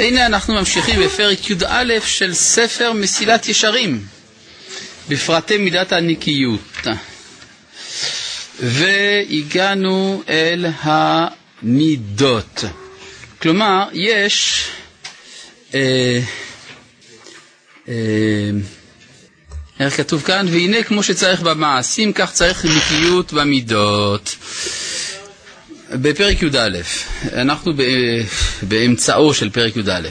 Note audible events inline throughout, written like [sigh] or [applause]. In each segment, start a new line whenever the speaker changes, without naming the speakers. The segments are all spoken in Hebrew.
הנה אנחנו ממשיכים בפרק י"א של ספר מסילת ישרים, בפרטי מידת הנקיות. והגענו אל המידות. כלומר, יש... אה, אה, איך כתוב כאן? והנה כמו שצריך במעשים, כך צריך נקיות במידות. בפרק י"א, אנחנו באמצעו של פרק י"א.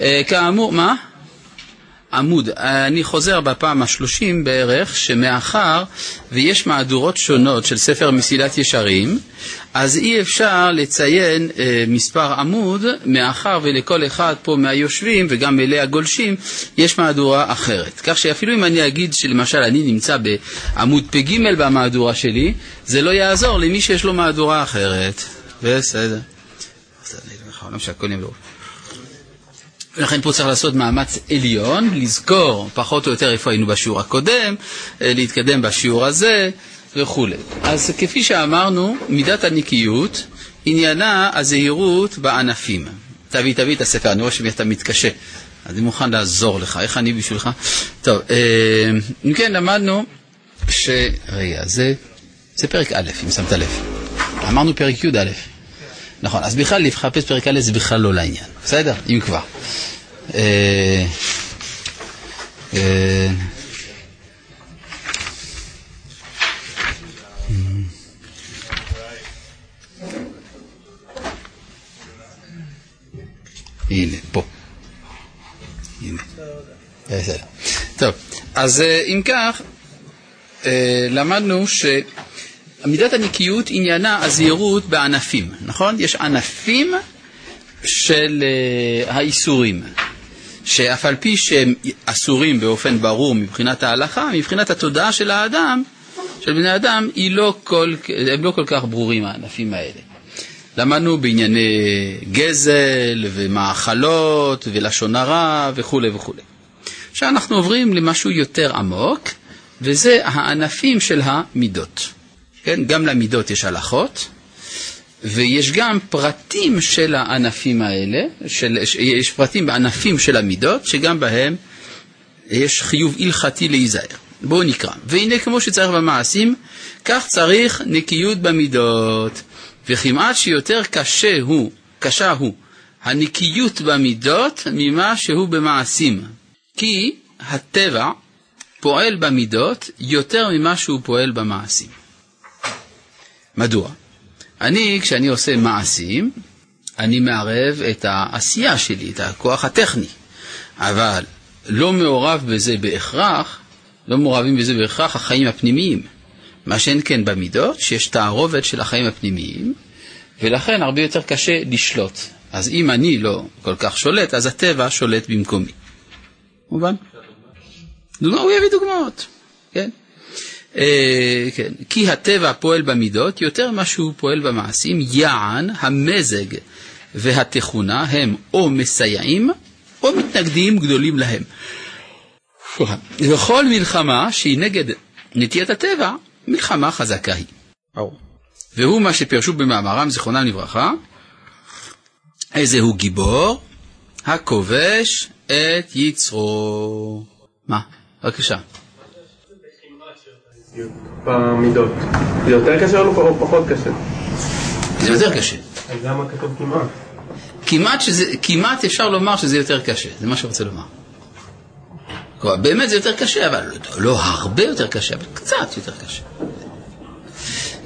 אה, כאמור, מה? עמוד. אני חוזר בפעם השלושים בערך, שמאחר ויש מהדורות שונות של ספר מסילת ישרים, אז אי אפשר לציין אה, מספר עמוד, מאחר ולכל אחד פה מהיושבים וגם אלה הגולשים יש מהדורה אחרת. כך שאפילו אם אני אגיד שלמשל אני נמצא בעמוד פ"ג במהדורה שלי, זה לא יעזור למי שיש לו מהדורה אחרת. בסדר. ולכן פה צריך לעשות מאמץ עליון, לזכור פחות או יותר איפה היינו בשיעור הקודם, אה, להתקדם בשיעור הזה וכולי. אז כפי שאמרנו, מידת הנקיות עניינה הזהירות בענפים. תביא, תביא את הספר, אני רואה שאתה מתקשה, אני מוכן לעזור לך. איך אני בשבילך? טוב, אה, אם כן, למדנו ש... רגע, זה, זה פרק א', אם שמת לב. אמרנו פרק י"א. נכון, אז בכלל לחפש פרק א' זה בכלל לא לעניין, בסדר? אם כבר. אה, אה, הנה, פה. הנה. בסדר. טוב, אז אה, אם כך, למדנו ש... מידת הנקיות עניינה הזהירות בענפים, נכון? יש ענפים של uh, האיסורים, שאף על פי שהם אסורים באופן ברור מבחינת ההלכה, מבחינת התודעה של האדם, של בני אדם, לא כל, הם לא כל כך ברורים הענפים האלה. למדנו בענייני גזל ומאכלות ולשון הרע וכולי וכולי. עכשיו אנחנו עוברים למשהו יותר עמוק, וזה הענפים של המידות. כן? גם למידות יש הלכות, ויש גם פרטים של הענפים האלה, של, יש פרטים בענפים של המידות, שגם בהם יש חיוב הלכתי להיזהר. בואו נקרא. והנה כמו שצריך במעשים, כך צריך נקיות במידות. וכמעט שיותר קשה הוא, קשה הוא, הנקיות במידות ממה שהוא במעשים. כי הטבע פועל במידות יותר ממה שהוא פועל במעשים. מדוע? אני, כשאני עושה מעשים, אני מערב את העשייה שלי, את הכוח הטכני, אבל לא מעורב בזה בהכרח, לא מעורבים בזה בהכרח החיים הפנימיים. מה שאין כן במידות, שיש תערובת של החיים הפנימיים, ולכן הרבה יותר קשה לשלוט. אז אם אני לא כל כך שולט, אז הטבע שולט במקומי. מובן? דוגמה, הוא יביא דוגמאות, כן? אה, כן, כי הטבע פועל במידות יותר ממה שהוא פועל במעשים, יען, המזג והתכונה הם או מסייעים או מתנגדים גדולים להם. וכל מלחמה שהיא נגד נטיית הטבע, מלחמה חזקה היא. והוא מה שפרשו במאמרם, זיכרונם לברכה, איזה הוא גיבור? הכובש את יצרו. מה? בבקשה.
במידות. זה יותר קשה או פחות קשה?
זה יותר קשה.
אז למה כתוב כמעט?
כמעט, שזה, כמעט אפשר לומר שזה יותר קשה, זה מה שאני רוצה לומר. באמת זה יותר קשה, אבל לא, לא הרבה יותר קשה, אבל קצת יותר קשה.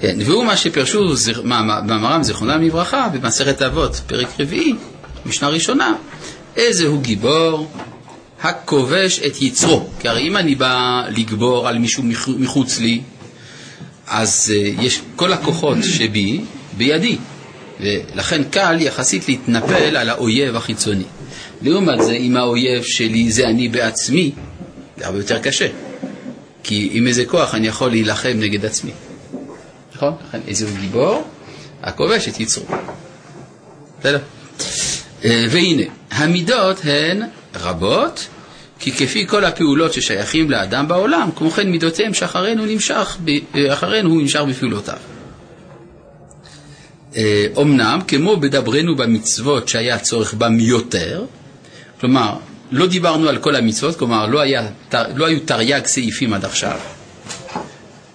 כן, והוא מה שפרשו במאמרם זיכרונם לברכה במסכת אבות, פרק רביעי, משנה ראשונה, איזה הוא גיבור, הכובש את יצרו. כי הרי אם אני בא לגבור על מישהו מחוץ לי, אז uh, יש כל הכוחות שבי בידי, ולכן קל יחסית להתנפל על האויב החיצוני. לעומת זה, אם האויב שלי זה אני בעצמי, זה הרבה יותר קשה. כי עם איזה כוח אני יכול להילחם נגד עצמי. נכון? לכן איזה הוא גיבור? הכובש את יצרו. בסדר? אה, והנה, המידות הן רבות, כי כפי כל הפעולות ששייכים לאדם בעולם, כמו כן מידותיהם שאחרינו נמשך, אחרינו הוא נמשך בפעולותיו. אומנם, כמו בדברנו במצוות שהיה צורך בם יותר, כלומר, לא דיברנו על כל המצוות, כלומר, לא, היה, לא היו תרי"ג סעיפים עד עכשיו,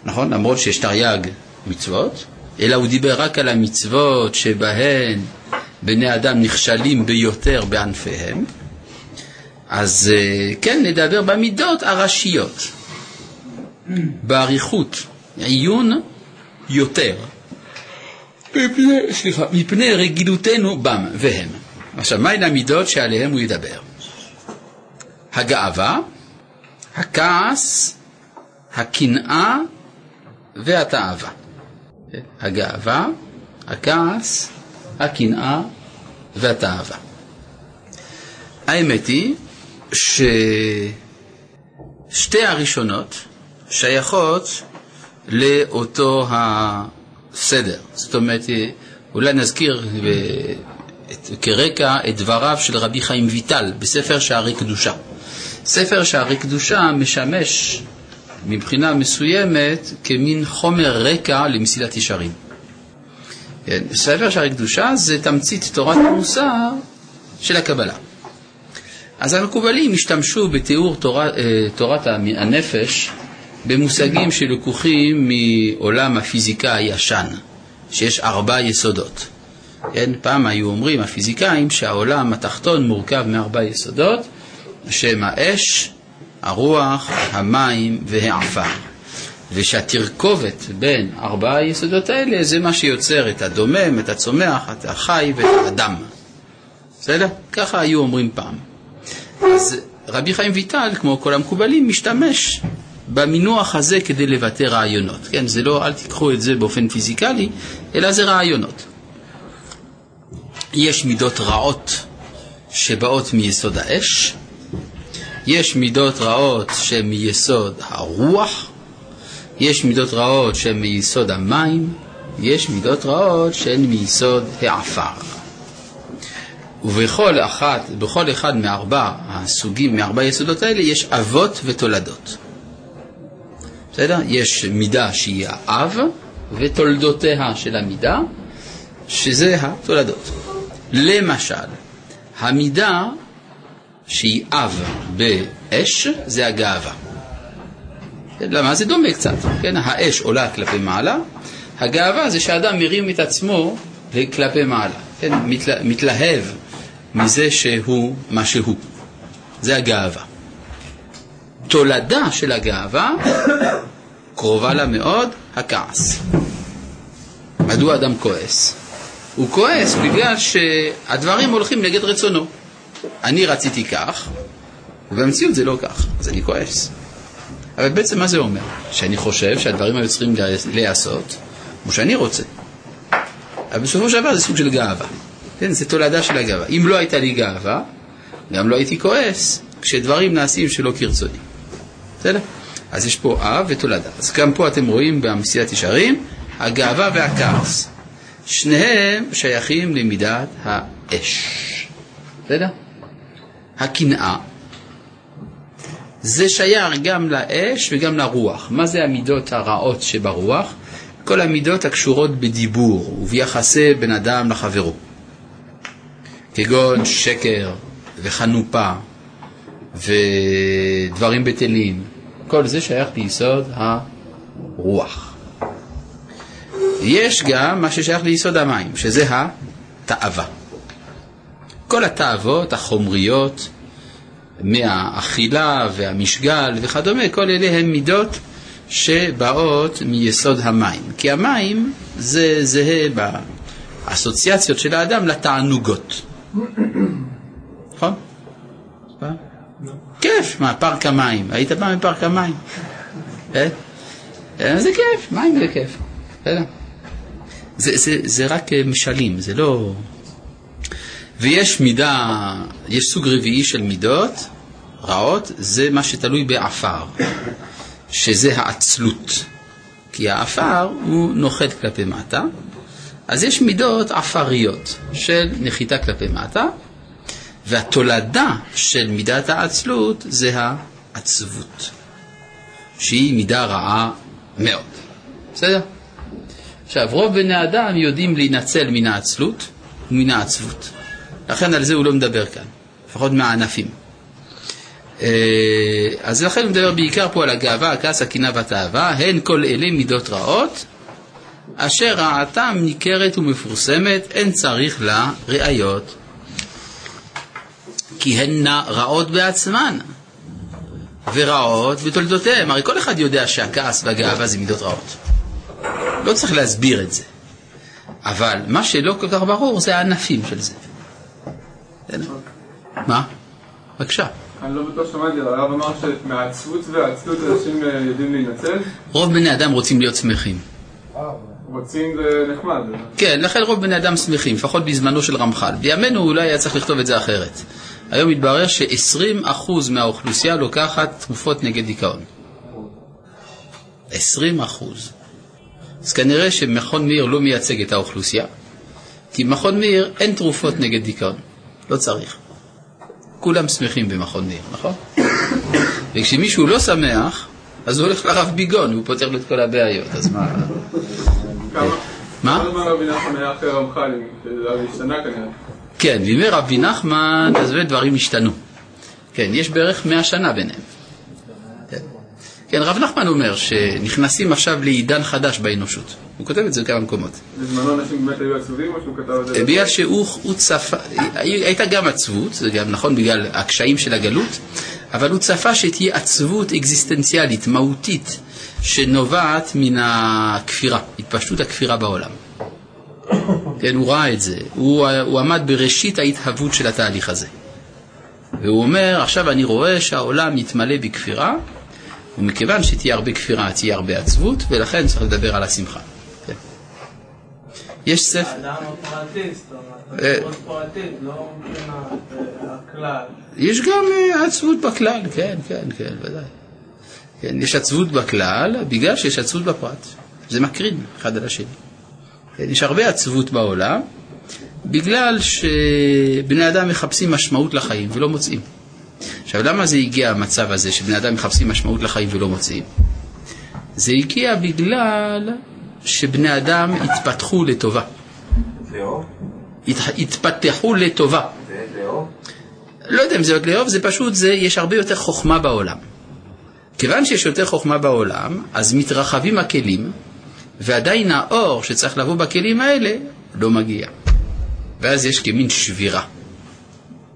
נכון? למרות שיש תרי"ג מצוות, אלא הוא דיבר רק על המצוות שבהן בני אדם נכשלים ביותר בענפיהם. אז אה, כן, נדבר במידות הראשיות, באריכות, עיון יותר, מפני, סליחה, מפני רגילותנו בם והם. עכשיו, מהן המידות שעליהן הוא ידבר? הגאווה, הכעס, הקנאה והתאווה. הגאווה, הכעס, הקנאה והתאווה. האמת היא ששתי הראשונות שייכות לאותו הסדר. זאת אומרת, אולי נזכיר כרקע את דבריו של רבי חיים ויטל בספר שערי קדושה. ספר שערי קדושה משמש מבחינה מסוימת כמין חומר רקע למסילת ישרים. כן, ספר שערי קדושה זה תמצית תורת המוסר של הקבלה. אז המקובלים השתמשו בתיאור תורת, אה, תורת הנפש במושגים שלקוחים מעולם הפיזיקה הישן, שיש ארבע יסודות. כן, פעם היו אומרים הפיזיקאים שהעולם התחתון מורכב מארבע יסודות, שהם האש, הרוח, המים והעפר. ושהתרכובת בין ארבעה היסודות האלה זה מה שיוצר את הדומם, את הצומח, את החי ואת האדם. בסדר? ככה היו אומרים פעם. אז רבי חיים ויטל, כמו כל המקובלים, משתמש במינוח הזה כדי לבטא רעיונות. כן, זה לא, אל תיקחו את זה באופן פיזיקלי, אלא זה רעיונות. יש מידות רעות שבאות מיסוד האש, יש מידות רעות שהן מיסוד הרוח, יש מידות רעות שהן מיסוד המים, יש מידות רעות שהן מיסוד העפר. ובכל אחת, בכל אחד מארבע הסוגים, מארבע היסודות האלה, יש אבות ותולדות. בסדר? יש מידה שהיא האב ותולדותיה של המידה, שזה התולדות. למשל, המידה שהיא אב באש זה הגאווה. למה? זה דומה קצת, כן? האש עולה כלפי מעלה, הגאווה זה שאדם מרים את עצמו כלפי מעלה, כן? מתלה, מתלהב מזה שהוא מה שהוא. זה הגאווה. תולדה של הגאווה קרובה לה מאוד הכעס. מדוע אדם כועס? הוא כועס בגלל שהדברים הולכים נגד רצונו. אני רציתי כך, ובמציאות זה לא כך, אז אני כועס. אבל בעצם מה זה אומר? שאני חושב שהדברים היו צריכים להיעשות כמו שאני רוצה. אבל בסופו של דבר זה סוג של גאווה. כן, זה תולדה של הגאווה. אם לא הייתה לי גאווה, גם לא הייתי כועס כשדברים נעשים שלא כרצוני. בסדר? אז יש פה אב ותולדה. אז גם פה אתם רואים במסילת ישרים, הגאווה והכעס. שניהם שייכים למידת האש. בסדר? הקנאה זה שייך גם לאש וגם לרוח. מה זה המידות הרעות שברוח? כל המידות הקשורות בדיבור וביחסי בין אדם לחברו. כגון שקר וחנופה ודברים בטלים. כל זה שייך ליסוד הרוח. יש גם מה ששייך ליסוד המים, שזה התאווה. כל התאוות החומריות, מהאכילה והמשגל וכדומה, כל אלה הן מידות שבאות מיסוד המים. כי המים זה זהה באסוציאציות של האדם לתענוגות. נכון? כיף, מה, פארק המים. היית פעם בפארק המים? אה? אה, זה כיף, מים זה כיף. זה, זה, רק אה, משלים, זה לא... ויש מידה, יש סוג רביעי של מידות רעות, זה מה שתלוי בעפר, שזה העצלות. כי העפר הוא נוחת כלפי מטה, אז יש מידות עפריות של נחיתה כלפי מטה, והתולדה של מידת העצלות זה העצבות, שהיא מידה רעה מאוד. בסדר? עכשיו, רוב בני האדם יודעים להינצל מן העצלות ומן העצבות. לכן על זה הוא לא מדבר כאן, לפחות מהענפים. אה, אז לכן הוא מדבר בעיקר פה על הגאווה, הכעס, הקנאה והתאווה, הן כל אלה מידות רעות, אשר רעתם ניכרת ומפורסמת, אין צריך לה ראיות. כי הן רעות בעצמן, ורעות בתולדותיהן. הרי כל אחד יודע שהכעס והגאווה זה מידות רעות. לא צריך להסביר את זה. אבל מה שלא כל כך ברור זה הענפים של זה. מה? בבקשה.
אני לא בטוח שמעתי, אבל הרב אמר שמעצבות ועצלות אנשים אה, יודעים להינצל?
רוב בני אדם רוצים להיות שמחים.
רוצים זה נחמד.
כן, לכן רוב בני אדם שמחים, לפחות בזמנו של רמח"ל. בימינו אולי היה צריך לכתוב את זה אחרת. היום מתברר ש-20% מהאוכלוסייה לוקחת תרופות נגד דיכאון. 20%. אז כנראה שמכון מאיר לא מייצג את האוכלוסייה, כי במכון מאיר אין תרופות נגד דיכאון, לא צריך. כולם שמחים במכון מאיר, נכון? [coughs] וכשמישהו לא שמח, אז הוא הולך לרב ביגון, הוא פותר לו את כל הבעיות, אז מה... מה?
כמה זמן רבי נחמן היה אחרי רמח"ל, זה השתנה כנראה.
כן, בימי רבי נחמן, אז באמת דברים השתנו. כן, יש בערך מאה שנה ביניהם. כן. כן, רב נחמן אומר שנכנסים עכשיו לעידן חדש באנושות. הוא כותב את זה בכמה מקומות.
בזמנו אנשים באמת היו עצובים או שהוא כתב את זה?
בגלל שהוא הוא צפה, הייתה גם עצבות, זה גם נכון בגלל הקשיים של הגלות, אבל הוא צפה שתהיה עצבות אקזיסטנציאלית, מהותית, שנובעת מן הכפירה, התפשטות הכפירה בעולם. [coughs] כן, הוא ראה את זה, הוא, הוא עמד בראשית ההתהוות של התהליך הזה. והוא אומר, עכשיו אני רואה שהעולם מתמלא בכפירה, ומכיוון שתהיה הרבה כפירה, תהיה הרבה עצבות, ולכן צריך לדבר על השמחה. כן. יש ספר... אה. יש גם אה, עצבות בכלל, כן, כן, כן, ודאי. כן, יש עצבות בכלל בגלל שיש עצבות בפרט. זה מקרין אחד על השני. כן, יש הרבה עצבות בעולם בגלל שבני אדם מחפשים משמעות לחיים ולא מוצאים. עכשיו, למה זה הגיע המצב הזה שבני אדם מחפשים משמעות לחיים ולא מוצאים? זה הגיע בגלל שבני אדם התפתחו לטובה. התפתחו לטובה. לא יודע אם זה עוד לאהוב, זה פשוט, זה, יש הרבה יותר חוכמה בעולם. כיוון שיש יותר חוכמה בעולם, אז מתרחבים הכלים, ועדיין האור שצריך לבוא בכלים האלה לא מגיע. ואז יש כמין שבירה.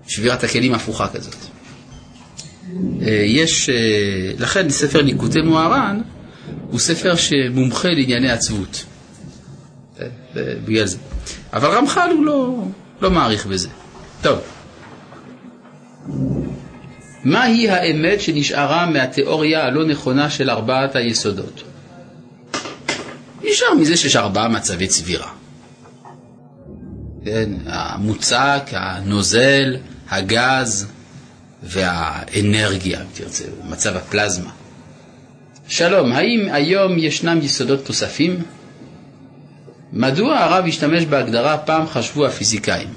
שבירת הכלים הפוכה כזאת. אה, יש, אה, לכן ספר ליקוטי מוהר"ן הוא ספר שמומחה לענייני עצבות. אה, בגלל זה. אבל רמח"ל הוא לא, לא מעריך בזה. טוב. מהי האמת שנשארה מהתיאוריה הלא נכונה של ארבעת היסודות? נשאר מזה שיש ארבעה מצבי צבירה. כן, המוצק, הנוזל, הגז והאנרגיה, אם תרצה, מצב הפלזמה. שלום, האם היום ישנם יסודות תוספים? מדוע הרב השתמש בהגדרה פעם חשבו הפיזיקאים?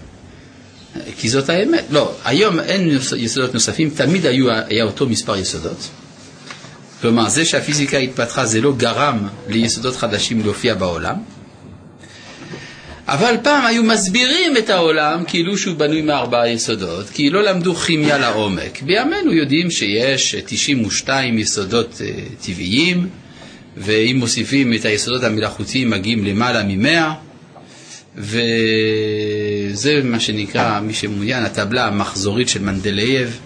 כי זאת האמת. לא, היום אין יסודות נוספים, תמיד היו, היה אותו מספר יסודות. כלומר, זה שהפיזיקה התפתחה זה לא גרם ליסודות חדשים להופיע בעולם, אבל פעם היו מסבירים את העולם כאילו שהוא בנוי מארבעה יסודות, כי לא למדו כימיה לעומק. בימינו יודעים שיש 92 יסודות אה, טבעיים, ואם מוסיפים את היסודות המלאכותיים מגיעים למעלה ממאה, וזה מה שנקרא, מי שמעוניין, הטבלה המחזורית של מנדלייב,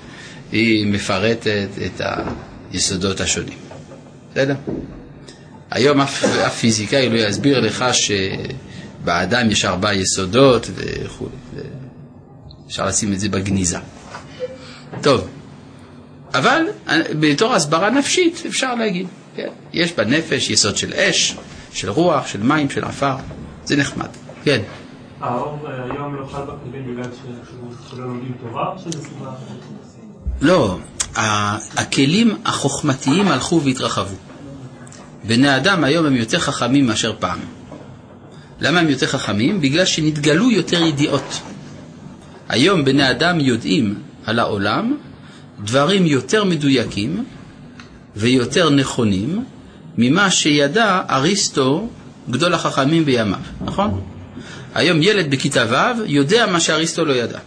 היא מפרטת את היסודות השונים. בסדר? היום אף, אף פיזיקאי לא יסביר לך שבאדם יש ארבעה יסודות וכו'. אפשר לשים את זה בגניזה. טוב, אבל בתור הסברה נפשית אפשר להגיד, כן, יש בנפש יסוד של אש, של רוח, של מים, של עפר, זה נחמד. כן.
האור אה, היום לא חל בכלים בגלל שלא לומדים תורה, או שזה סיבה?
לא, הכלים החוכמתיים הלכו והתרחבו. בני אדם היום הם יותר חכמים מאשר פעם. למה הם יותר חכמים? בגלל שנתגלו יותר ידיעות. היום בני אדם יודעים על העולם דברים יותר מדויקים ויותר נכונים ממה שידע אריסטו גדול החכמים בימיו, נכון? היום ילד בכיתה ו' יודע מה שאריסטו לא ידע.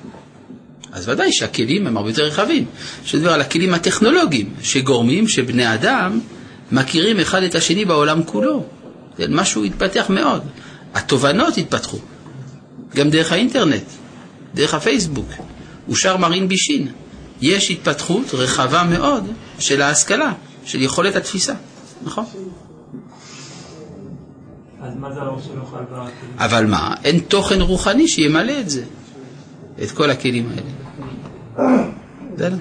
אז ודאי שהכלים הם הרבה יותר רחבים. שדבר על הכלים הטכנולוגיים, שגורמים שבני אדם מכירים אחד את השני בעולם כולו. זה משהו התפתח מאוד. התובנות התפתחו, גם דרך האינטרנט, דרך הפייסבוק. אושר מרין בישין. יש התפתחות רחבה מאוד של ההשכלה, של יכולת התפיסה, נכון? אבל מה, אין תוכן רוחני שימלא את זה, את כל הכלים האלה. בסדר?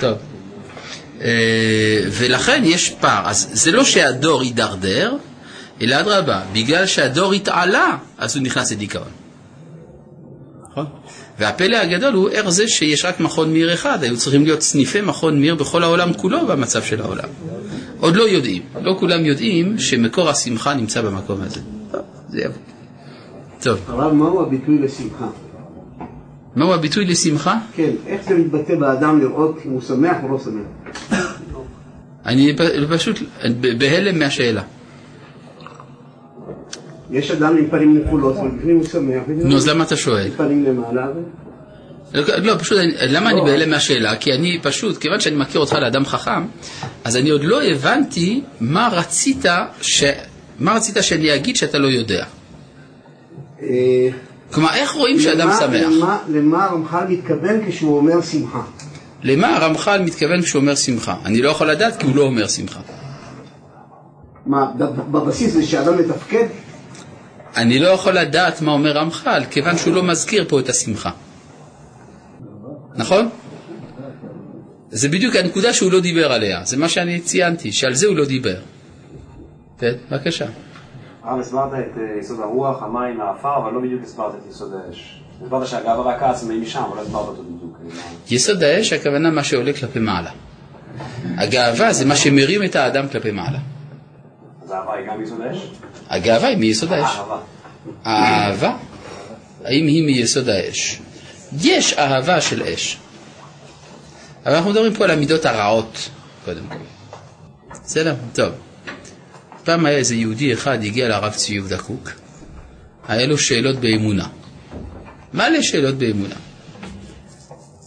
טוב. אה, ולכן יש פער. אז זה לא שהדור יידרדר, אלא אדרבה, בגלל שהדור התעלה, אז הוא נכנס לדיכאון. נכון? והפלא הגדול הוא איך זה שיש רק מכון מיר אחד, היו צריכים להיות סניפי מכון מיר בכל העולם כולו במצב של העולם. עוד לא יודעים, לא כולם יודעים שמקור השמחה נמצא במקום הזה. טוב, זה יבוא. טוב,
הרב, מהו הביטוי לשמחה?
מהו הביטוי לשמחה?
כן, איך זה מתבטא באדם לראות אם הוא שמח או לא שמח?
אני פשוט בהלם מהשאלה.
יש אדם עם פנים נפולות, ובפנים הוא שמח,
נו, אז למה אתה שואל?
פנים למעלה,
לא, פשוט, למה אני בהלם מהשאלה? כי אני פשוט, כיוון שאני מכיר אותך לאדם חכם, אז אני עוד לא הבנתי מה רצית, ש... מה רצית שאני אגיד שאתה לא יודע.
אה,
כלומר, איך רואים שאדם שמח?
למה- הרמח"ל מתכוון כשהוא אומר שמחה?
למה הרמח"ל מתכוון כשהוא אומר שמחה? אני לא יכול לדעת כי הוא לא אומר שמחה.
מה, בבסיס זה שאדם מתפקד?
אני לא יכול לדעת מה אומר רמח"ל, כיוון שהוא לא מזכיר פה את השמחה. נכון? זה בדיוק הנקודה שהוא לא דיבר עליה, זה מה שאני ציינתי, שעל זה הוא לא דיבר. כן, בבקשה.
הרב, הסברת את אה, יסוד הרוח, המים, העפר, אבל לא בדיוק הסברת את יסוד האש. הסברת שהגאווה רק העצמאים משם, אבל לא הסברת אותו בדיוק.
יסוד האש, הכוונה מה שעולה כלפי מעלה. הגאווה זה מה שמרים את האדם כלפי מעלה.
אז האהבה היא גם יסוד האש?
הגאווה היא מיסוד האש.
האהבה.
האם היא מיסוד האש? יש אהבה של אש. אבל אנחנו מדברים פה על המידות הרעות, קודם כל. בסדר? טוב. פעם היה איזה יהודי אחד, הגיע לרב צבי יהודה קוק, היה לו שאלות באמונה. מלא שאלות באמונה.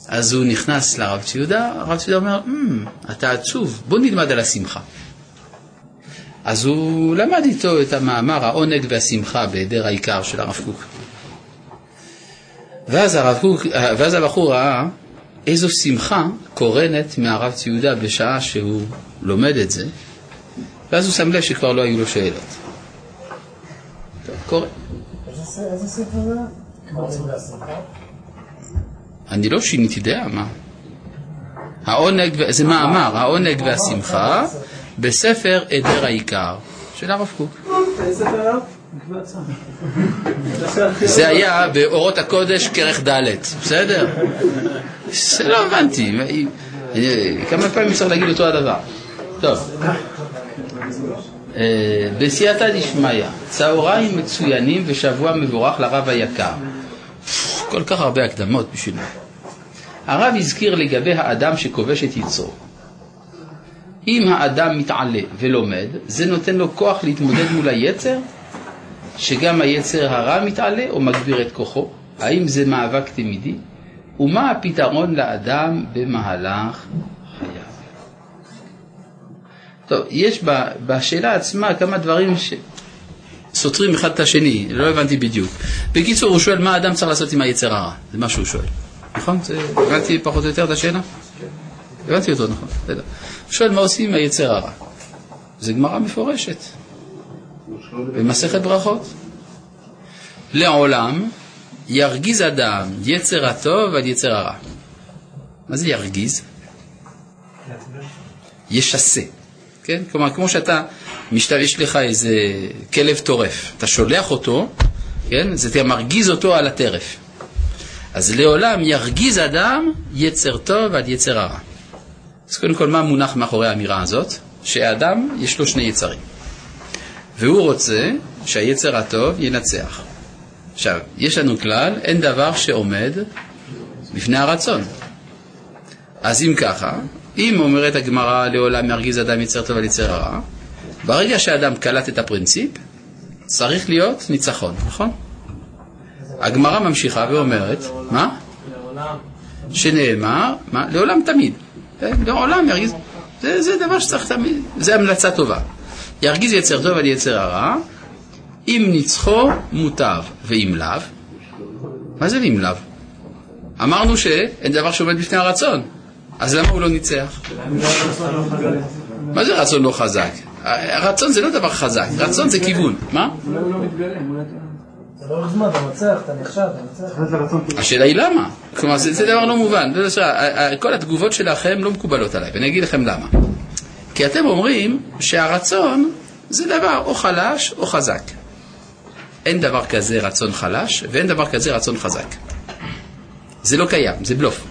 אז הוא נכנס לרב צבי יהודה, הרב צבי יהודה אומר, "אמ, אתה עצוב, בוא נלמד על השמחה. אז הוא למד איתו את המאמר העונג והשמחה בהיעדר העיקר של הרב קוק. ואז, הרב קוק, ואז הבחור ראה איזו שמחה קורנת מהרב ציודה בשעה שהוא לומד את זה, ואז הוא שם לב שכבר לא היו לו שאלות. טוב.
איזה ספר זה?
אני לא שיניתי דעה, מה? העונג, זה מאמר, העונג והשמחה בספר עדר העיקר של הרב קוק. זה היה באורות הקודש כרך ד', בסדר? לא הבנתי, אני- כמה פעמים צריך להגיד אותו הדבר? טוב, אה, בסייעתא דשמיא, צהריים מצוינים ושבוע מבורך לרב היקר. כל כך הרבה הקדמות בשבילו. הרב הזכיר לגבי האדם שכובש את יצרו. אם האדם מתעלה ולומד, זה נותן לו כוח להתמודד מול היצר, שגם היצר הרע מתעלה או מגביר את כוחו? האם זה מאבק תמידי? ומה הפתרון לאדם במהלך חייו? טוב, יש בשאלה עצמה כמה דברים שסותרים אחד את השני, לא הבנתי בדיוק. בקיצור, הוא שואל מה האדם צריך לעשות עם היצר הרע, זה מה שהוא שואל. נכון? הבנתי פחות או יותר את השאלה? הבנתי אותו נכון, בסדר. הוא שואל מה עושים עם היצר הרע. זה גמרא מפורשת. במסכת ברכות. לעולם ירגיז אדם יצר הטוב עד יצר הרע. מה זה ירגיז? ישסה. כן? כלומר, כמו שאתה, משתמש, יש לך איזה כלב טורף, אתה שולח אותו, כן? זה אתה מרגיז אותו על הטרף. אז לעולם ירגיז אדם יצר טוב עד יצר הרע. אז קודם כל, מה מונח מאחורי האמירה הזאת? שאדם, יש לו שני יצרים. והוא רוצה שהיצר הטוב ינצח. עכשיו, יש לנו כלל, אין דבר שעומד בפני הרצון. אז אם ככה, אם אומרת הגמרא לעולם ירגיז אדם יצר טוב על יצר הרע, ברגע שאדם קלט את הפרינציפ, צריך להיות ניצחון, נכון? הגמרא ממשיכה ואומרת, מה?
לעולם.
שנאמר, מה? לעולם תמיד. כן? לעולם ירגיז, זה, זה דבר שצריך תמיד, זה המלצה טובה. ירגיז יצר טוב על יצר הרע, אם ניצחו מוטב ואם לאו. מה זה ואם לאו? אמרנו שאין דבר שעומד בפני הרצון, אז למה הוא לא ניצח? מה זה רצון לא חזק? הרצון זה לא דבר חזק, רצון זה כיוון. מה?
זה לא זמן, אתה מנצח, אתה נכשל, אתה מנצח.
השאלה היא למה? כלומר, זה, זה דבר לא מובן. ה- כל התגובות שלכם לא מקובלות עליי, ואני אגיד לכם למה. כי אתם אומרים שהרצון זה דבר או חלש או חזק. אין דבר כזה רצון חלש, ואין דבר כזה רצון חזק. זה לא קיים, זה בלוף.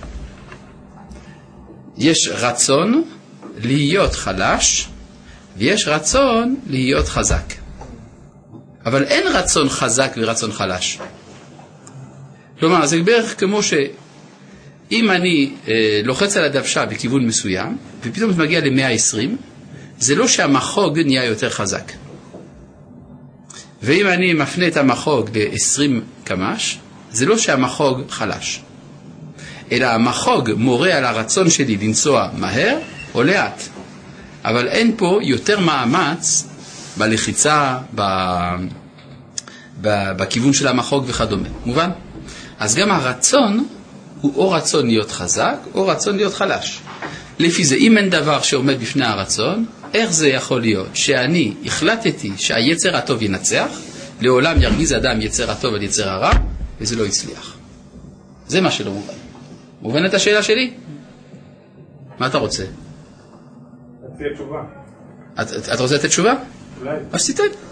יש רצון להיות חלש, ויש רצון להיות חזק. אבל אין רצון חזק ורצון חלש. כלומר, זה בערך כמו שאם אני אה, לוחץ על הדוושה בכיוון מסוים, ופתאום זה מגיע ל-120, זה לא שהמחוג נהיה יותר חזק. ואם אני מפנה את המחוג ל-20 קמ"ש, זה לא שהמחוג חלש, אלא המחוג מורה על הרצון שלי לנסוע מהר או לאט. אבל אין פה יותר מאמץ בלחיצה. בכיוון של המחוג וכדומה. מובן? אז גם הרצון הוא או רצון להיות חזק או רצון להיות חלש. לפי זה, אם אין דבר שעומד בפני הרצון, איך זה יכול להיות שאני החלטתי שהיצר הטוב ינצח, לעולם ירגיז אדם יצר הטוב על יצר הרע, וזה לא הצליח. זה מה שלא מובן. מובנת השאלה שלי? מה אתה רוצה?
תציע תשובה.
את, את, את רוצה לתת תשובה?
אולי.
אז תיתן.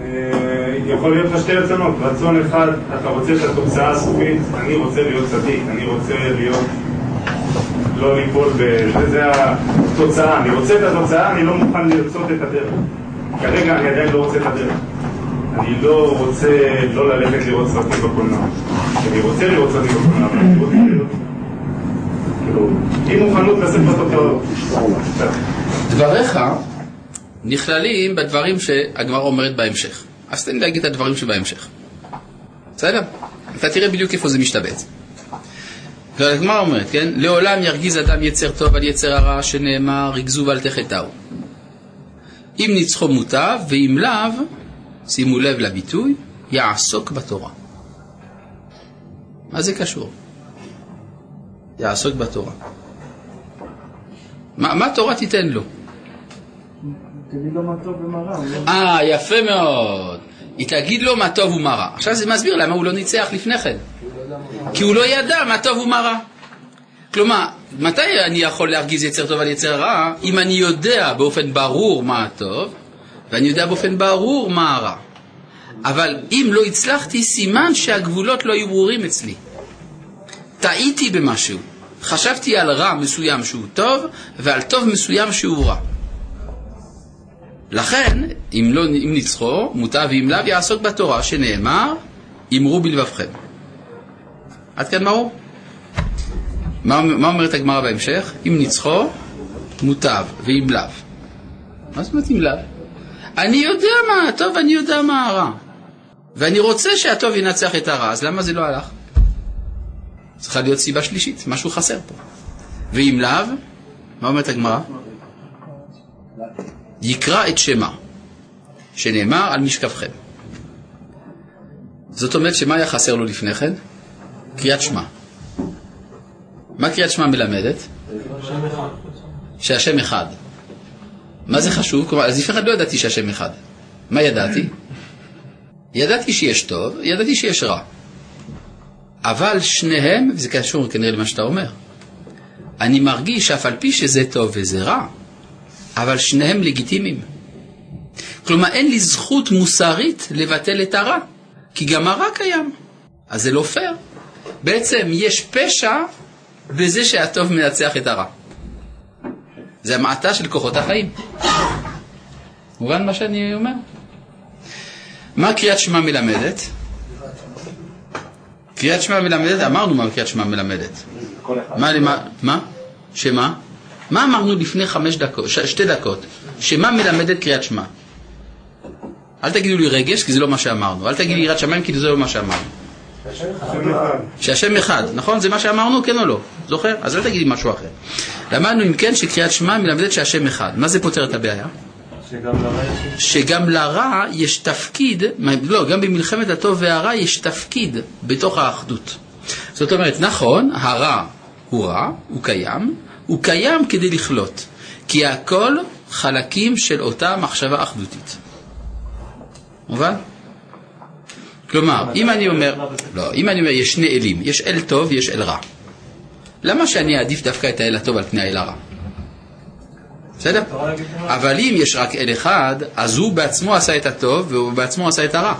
אה, יכול להיות לך שתי רצונות, רצון אחד, אתה רוצה את התוצאה הסופית, אני רוצה להיות צדיק, אני רוצה להיות, לא ליפול ב... זה התוצאה, אני רוצה את התוצאה, אני לא מוכן לרצות את הדרך. כרגע אני עדיין לא רוצה את הדרך. אני לא רוצה לא ללכת לראות סרטים בקולנוע. אני רוצה לראות סרטים בקולנוע, אבל אני רוצה לראות... כאילו, אי מוכנות לשאת בתוצאות.
דבריך נכללים בדברים שהגמרא אומרת בהמשך. אז תן לי להגיד את הדברים שבהמשך. בסדר? אתה תראה בדיוק איפה זה משתבץ. והגמרא אומרת, כן? לעולם ירגיז אדם יצר טוב על יצר הרע, שנאמר, ריגזו ואל תחטאו. אם ניצחו מוטב, ואם לאו, שימו לב לביטוי, יעסוק בתורה. מה זה קשור? יעסוק בתורה. מה, מה התורה תיתן לו?
תגיד לו מה טוב ומה רע. לא-
אה, יפה מאוד. היא תגיד לו מה טוב ומה רע. עכשיו זה מסביר למה הוא לא ניצח לפני כן. כי הוא לא ידע מה טוב ומה רע. כלומר, מתי אני יכול להרגיז יצר טוב על יצר רע? אם אני יודע באופן ברור מה הטוב, ואני יודע באופן ברור מה הרע. אבל אם לא הצלחתי, סימן שהגבולות לא היו ברורים אצלי. טעיתי במשהו. חשבתי על רע מסוים שהוא טוב, ועל טוב מסוים שהוא רע. לכן, אם, לא, אם ניצחו, מוטב ואם לאו יעסוק בתורה, שנאמר, אמרו בלבבכם. עד כאן ברור? מה, מה אומרת הגמרא בהמשך? אם ניצחו, מוטב ואם לאו. מה זאת אומרת אם לאו? אני יודע מה הטוב ואני יודע מה הרע. ואני רוצה שהטוב ינצח את הרע, אז למה זה לא הלך? צריכה להיות סיבה שלישית, משהו חסר פה. ואם לאו, מה אומרת הגמרא? יקרא את שמה, שנאמר על משכבכם. זאת אומרת שמה היה חסר לו לפני כן? קריאת שמע. מה קריאת שמע מלמדת? שהשם אחד. מה זה חשוב? כלומר, אז לפני כן לא ידעתי שהשם אחד. מה ידעתי? ידעתי שיש טוב, ידעתי שיש רע. אבל שניהם, וזה קשור כנראה למה שאתה אומר, אני מרגיש שאף על פי שזה טוב וזה רע, אבל שניהם לגיטימיים. כלומר, אין לי זכות מוסרית לבטל את הרע, כי גם הרע קיים. אז זה לא פייר. בעצם יש פשע בזה שהטוב מנצח את הרע. זה המעטה של כוחות החיים. מובן מה שאני אומר? מה קריאת שמע מלמדת? קריאת שמע מלמדת, אמרנו מה קריאת שמע מלמדת. מה? שמה? מה אמרנו לפני חמש דקות, ש, שתי דקות? שמה מלמדת קריאת שמע? אל תגידו לי רגש, כי זה לא מה שאמרנו. אל תגידו לי יראת שמיים, כי זה לא מה שאמרנו. שהשם אחד, נכון? זה מה שאמרנו, כן או לא? זוכר? אז אל תגידי משהו אחר. למדנו אם כן שקריאת שמע מלמדת שהשם אחד. מה זה פותר את הבעיה?
שגם לרע יש
תפקיד, לא, גם במלחמת הטוב והרע יש תפקיד בתוך האחדות. זאת אומרת, נכון, הרע הוא רע, הוא קיים, הוא קיים כדי לכלות, כי הכל חלקים של אותה מחשבה אחדותית. מובן? כלומר, אם אני אומר, לא, אם אני אומר יש שני אלים, יש אל טוב ויש אל רע. למה שאני אעדיף דווקא את האל הטוב על פני האל הרע? בסדר? אבל אם יש רק אל אחד, אז הוא בעצמו עשה את הטוב והוא בעצמו עשה את הרע.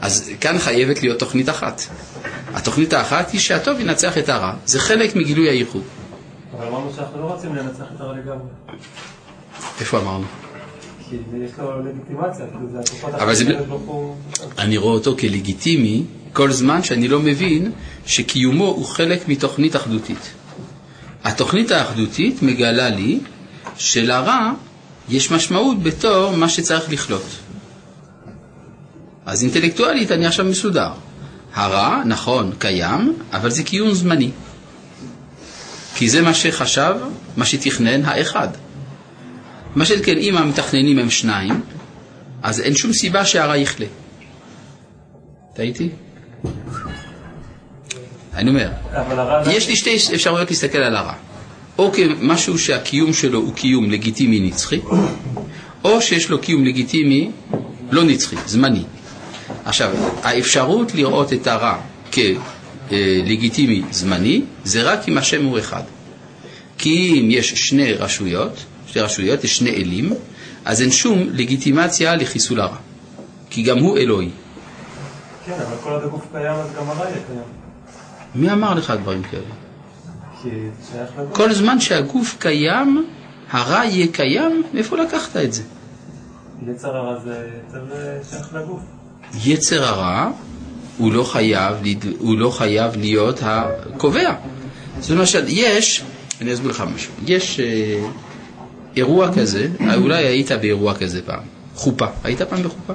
אז כאן חייבת להיות תוכנית אחת. התוכנית האחת היא שהטוב ינצח את הרע. זה חלק מגילוי הייחוד.
אבל אמרנו שאנחנו לא רוצים לנצח את הרע לגמרי.
איפה אמרנו?
כי יש לו לגיטימציה, כאילו
אבל זה- אני רואה אותו כלגיטימי כל זמן שאני לא מבין שקיומו הוא חלק מתוכנית אחדותית. התוכנית האחדותית מגלה לי שלרע יש משמעות בתור מה שצריך לכלות. אז אינטלקטואלית אני עכשיו מסודר. הרע, נכון, קיים, אבל זה קיום זמני. כי זה מה שחשב, מה שתכנן האחד. מה שכן, אם המתכננים הם שניים, אז אין שום סיבה שהרע יכלה. אתה איתי? אני אומר,
הרע...
יש לי שתי אפשרויות להסתכל על הרע. או כמשהו שהקיום שלו הוא קיום לגיטימי נצחי, או שיש לו קיום לגיטימי לא נצחי, זמני. עכשיו, האפשרות לראות את הרע כלגיטימי זמני, זה רק אם השם הוא אחד. כי אם יש שני רשויות, שתי רשויות, יש שני אלים, אז אין שום לגיטימציה לחיסול הרע. כי גם הוא אלוהי.
כן, אבל כל עוד הגוף קיים, אז גם הרע יהיה קיים.
מי אמר לך דברים כאלה? כל זמן שהגוף קיים, הרע יהיה קיים, מאיפה לקחת את זה?
יצר הרע זה יצר שייך לגוף.
יצר הרע הוא לא חייב, הוא לא חייב להיות הקובע. זאת למשל, יש, אני אסביר לך משהו, יש אה, אירוע כזה, אולי היית באירוע כזה פעם, חופה, היית פעם בחופה?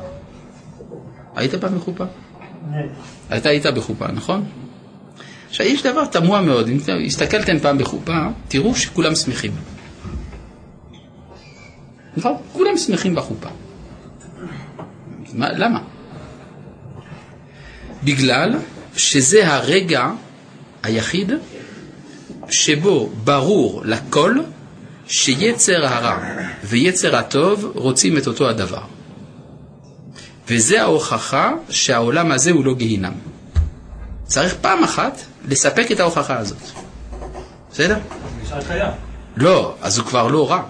היית פעם בחופה? אתה היית בחופה, נכון? עכשיו, יש דבר תמוה מאוד, אם הסתכלתם פעם בחופה, תראו שכולם שמחים. נכון? כולם שמחים בחופה. מה, למה? בגלל שזה הרגע היחיד שבו ברור לכל שיצר הרע ויצר הטוב רוצים את אותו הדבר. וזה ההוכחה שהעולם הזה הוא לא גיהינם. צריך פעם אחת לספק את ההוכחה הזאת. בסדר? לא, אז הוא כבר לא רע,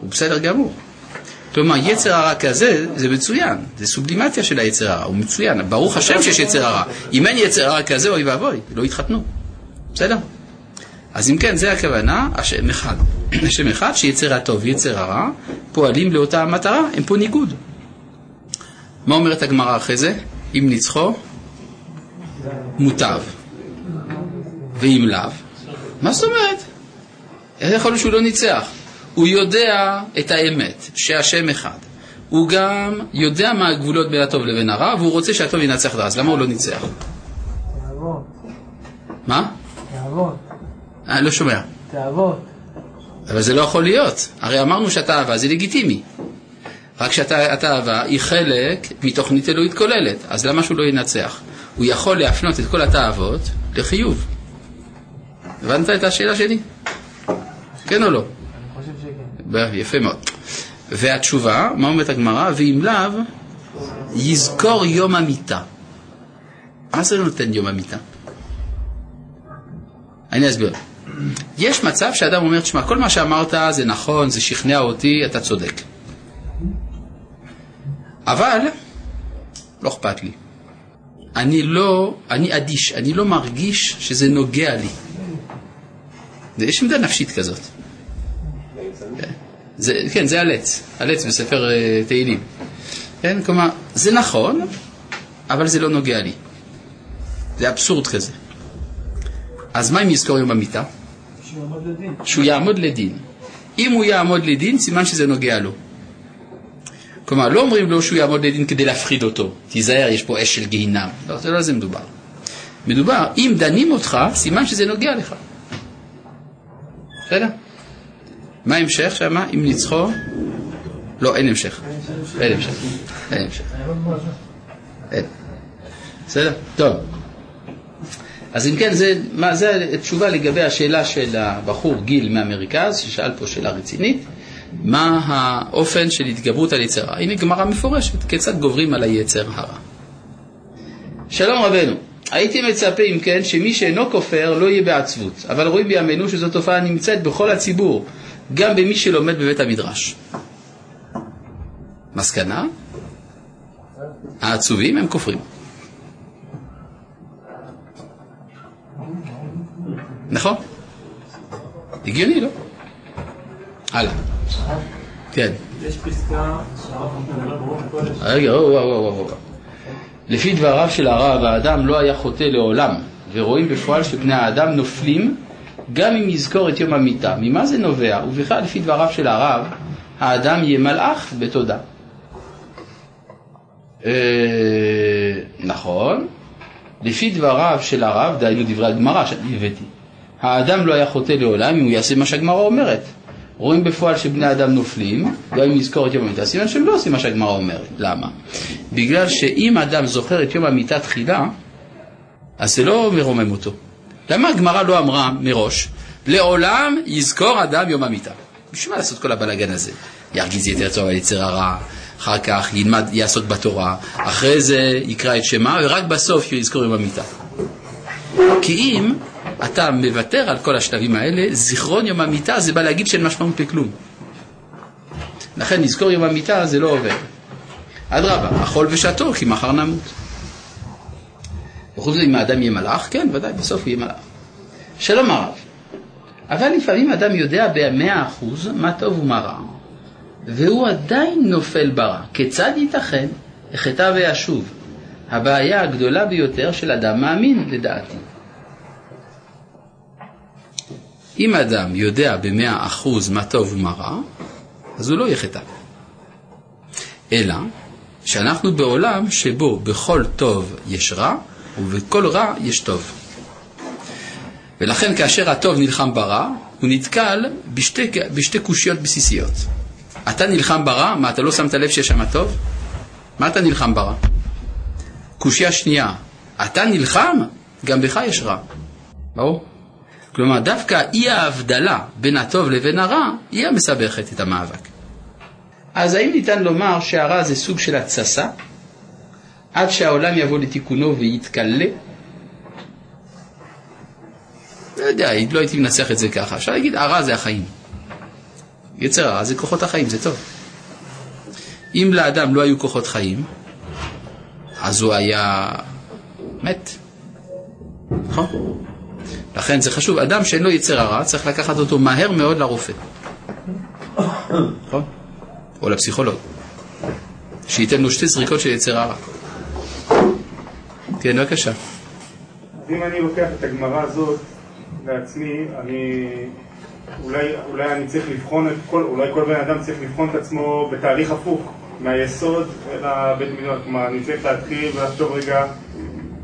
הוא בסדר גמור. כלומר, יצר הרע כזה, זה מצוין, זה סובלימציה של היצר הרע, הוא מצוין, ברוך השם שיש יצר הרע. אם אין יצר הרע כזה, אוי ואבוי, לא יתחתנו. בסדר? אז אם כן, זה הכוונה, [clears throat] השם אחד. השם אחד, שיצר הטוב ויצר הרע פועלים לאותה המטרה, הם פה ניגוד. מה אומרת הגמרא אחרי זה? אם ניצחו, מוטב. ואם לאו, מה זאת אומרת? איך יכול להיות שהוא לא ניצח? הוא יודע את האמת, שהשם אחד. הוא גם יודע מה הגבולות בין הטוב לבין הרע, והוא רוצה שהטוב ינצח את הרע, אז למה הוא לא ניצח?
תאוות,
מה?
תאוות,
אה, לא שומע.
תאוות.
אבל זה לא יכול להיות. הרי אמרנו שהתאווה זה לגיטימי. רק שהתאווה היא חלק מתוכנית אלוהית כוללת, אז למה שהוא לא ינצח? הוא יכול להפנות את כל התאוות לחיוב. הבנת את השאלה שלי? כן או לא?
אני חושב שכן.
ב- יפה מאוד. והתשובה, מה אומרת הגמרא? ואם לאו, יזכור יום המיתה. מה זה נותן יום המיתה? אני אסביר. יש מצב שאדם אומר, תשמע, כל מה שאמרת זה נכון, זה שכנע אותי, אתה צודק. אבל, לא אכפת לי. אני לא, אני אדיש, אני לא מרגיש שזה נוגע לי. יש עמדה נפשית כזאת. זה, כן, זה הלץ, הלץ בספר uh, תהילים. כן, כלומר, זה נכון, אבל זה לא נוגע לי. זה אבסורד כזה. אז מה אם יזכור יום המיטה?
שהוא יעמוד לדין.
שהוא יעמוד לדין. אם הוא יעמוד לדין, סימן שזה נוגע לו. כלומר, לא אומרים לו שהוא יעמוד לדין כדי להפחיד אותו, תיזהר, יש פה אש של גיהינם. לא, זה לא על זה מדובר. מדובר, אם דנים אותך, סימן שזה נוגע לך. בסדר? מה ההמשך שם? אם ניצחו? לא, אין המשך. אין המשך. אין המשך. אין. בסדר? טוב. אז אם כן, זה, מה, זה תשובה לגבי השאלה של הבחור גיל מהמרכז, ששאל פה שאלה רצינית, מה האופן של התגברות על יצר הרע. הנה גמרא מפורשת, כיצד גוברים על היצר הרע. שלום רבנו, הייתי מצפה אם כן שמי שאינו כופר לא יהיה בעצבות, אבל רואים בימינו שזו תופעה נמצאת בכל הציבור, גם במי שלומד בבית המדרש. מסקנה? העצובים הם כופרים. נכון? הגיוני, לא? הלאה. כן.
יש פסקה שהרב מדבר ברוח הקודש.
רגע, וואו, וואו, וואו. לפי דבריו של הרב, האדם לא היה חוטא לעולם, ורואים בפועל שבני האדם נופלים גם אם יזכור את יום המיתה. ממה זה נובע? ובכלל, לפי דבריו של הרב, האדם יהיה מלאך בתודה. אה, נכון, לפי דבריו של הרב, דהיינו דברי הגמרא שאני הבאתי, האדם לא היה חוטא לעולם אם הוא יעשה מה שהגמרא אומרת. רואים בפועל שבני אדם נופלים, גם אם יזכור את יום המיטה, סימן שהם לא עושים מה שהגמרא אומרת. למה? בגלל שאם אדם זוכר את יום המיטה תחילה, אז זה לא מרומם אותו. למה הגמרא לא אמרה מראש, לעולם יזכור אדם יום המיטה? בשביל מה לעשות כל הבלאגן הזה? ירגיז יתר על יצר הרע, אחר כך ילמד, יעסוק בתורה, אחרי זה יקרא את שמה, ורק בסוף יזכור יום המיטה. כי אם אתה מוותר על כל השלבים האלה, זיכרון יום המיטה זה בא להגיד שאין משמעות בכלום. לכן לזכור יום המיטה זה לא עובד. אדרבה, אכול ושתו כי מחר נמות. וחוץ מזה אם האדם יהיה מלאך, כן, ודאי, בסוף הוא יהיה מלאך. שלום הרב, אבל לפעמים אדם יודע במאה אחוז מה טוב ומה רע, והוא עדיין נופל ברע. כיצד ייתכן? החטא וישוב. הבעיה הגדולה ביותר של אדם מאמין, לדעתי. אם אדם יודע במאה אחוז מה טוב ומה רע, אז הוא לא יחטא. אלא שאנחנו בעולם שבו בכל טוב יש רע ובכל רע יש טוב. ולכן כאשר הטוב נלחם ברע, הוא נתקל בשתי, בשתי קושיות בסיסיות. אתה נלחם ברע, מה אתה לא שמת לב שיש שם טוב? מה אתה נלחם ברע? קושייה שנייה, אתה נלחם, גם בך יש רע. ברור? כלומר, דווקא אי ההבדלה בין הטוב לבין הרע, היא המסבכת את המאבק. אז האם ניתן לומר שהרע זה סוג של התססה, עד שהעולם יבוא לתיקונו ויתקלה? לא יודע, לא הייתי מנסח את זה ככה. אפשר להגיד, הרע זה החיים. יצר הרע זה כוחות החיים, זה טוב. אם לאדם לא היו כוחות חיים, אז הוא היה מת. נכון? לכן זה חשוב, אדם שאין לו יצר הרע, צריך לקחת אותו מהר מאוד לרופא. נכון? או לפסיכולוג. שייתן לו שתי זריקות של יצר הרע. כן, בבקשה.
אז אם אני לוקח את הגמרא הזאת לעצמי, אני... אולי, אולי אני צריך לבחון את כל, אולי כל בן אדם צריך לבחון את עצמו בתהליך הפוך, מהיסוד אל הבית מדרש. כלומר, אני צריך להתחיל ולחשוב רגע,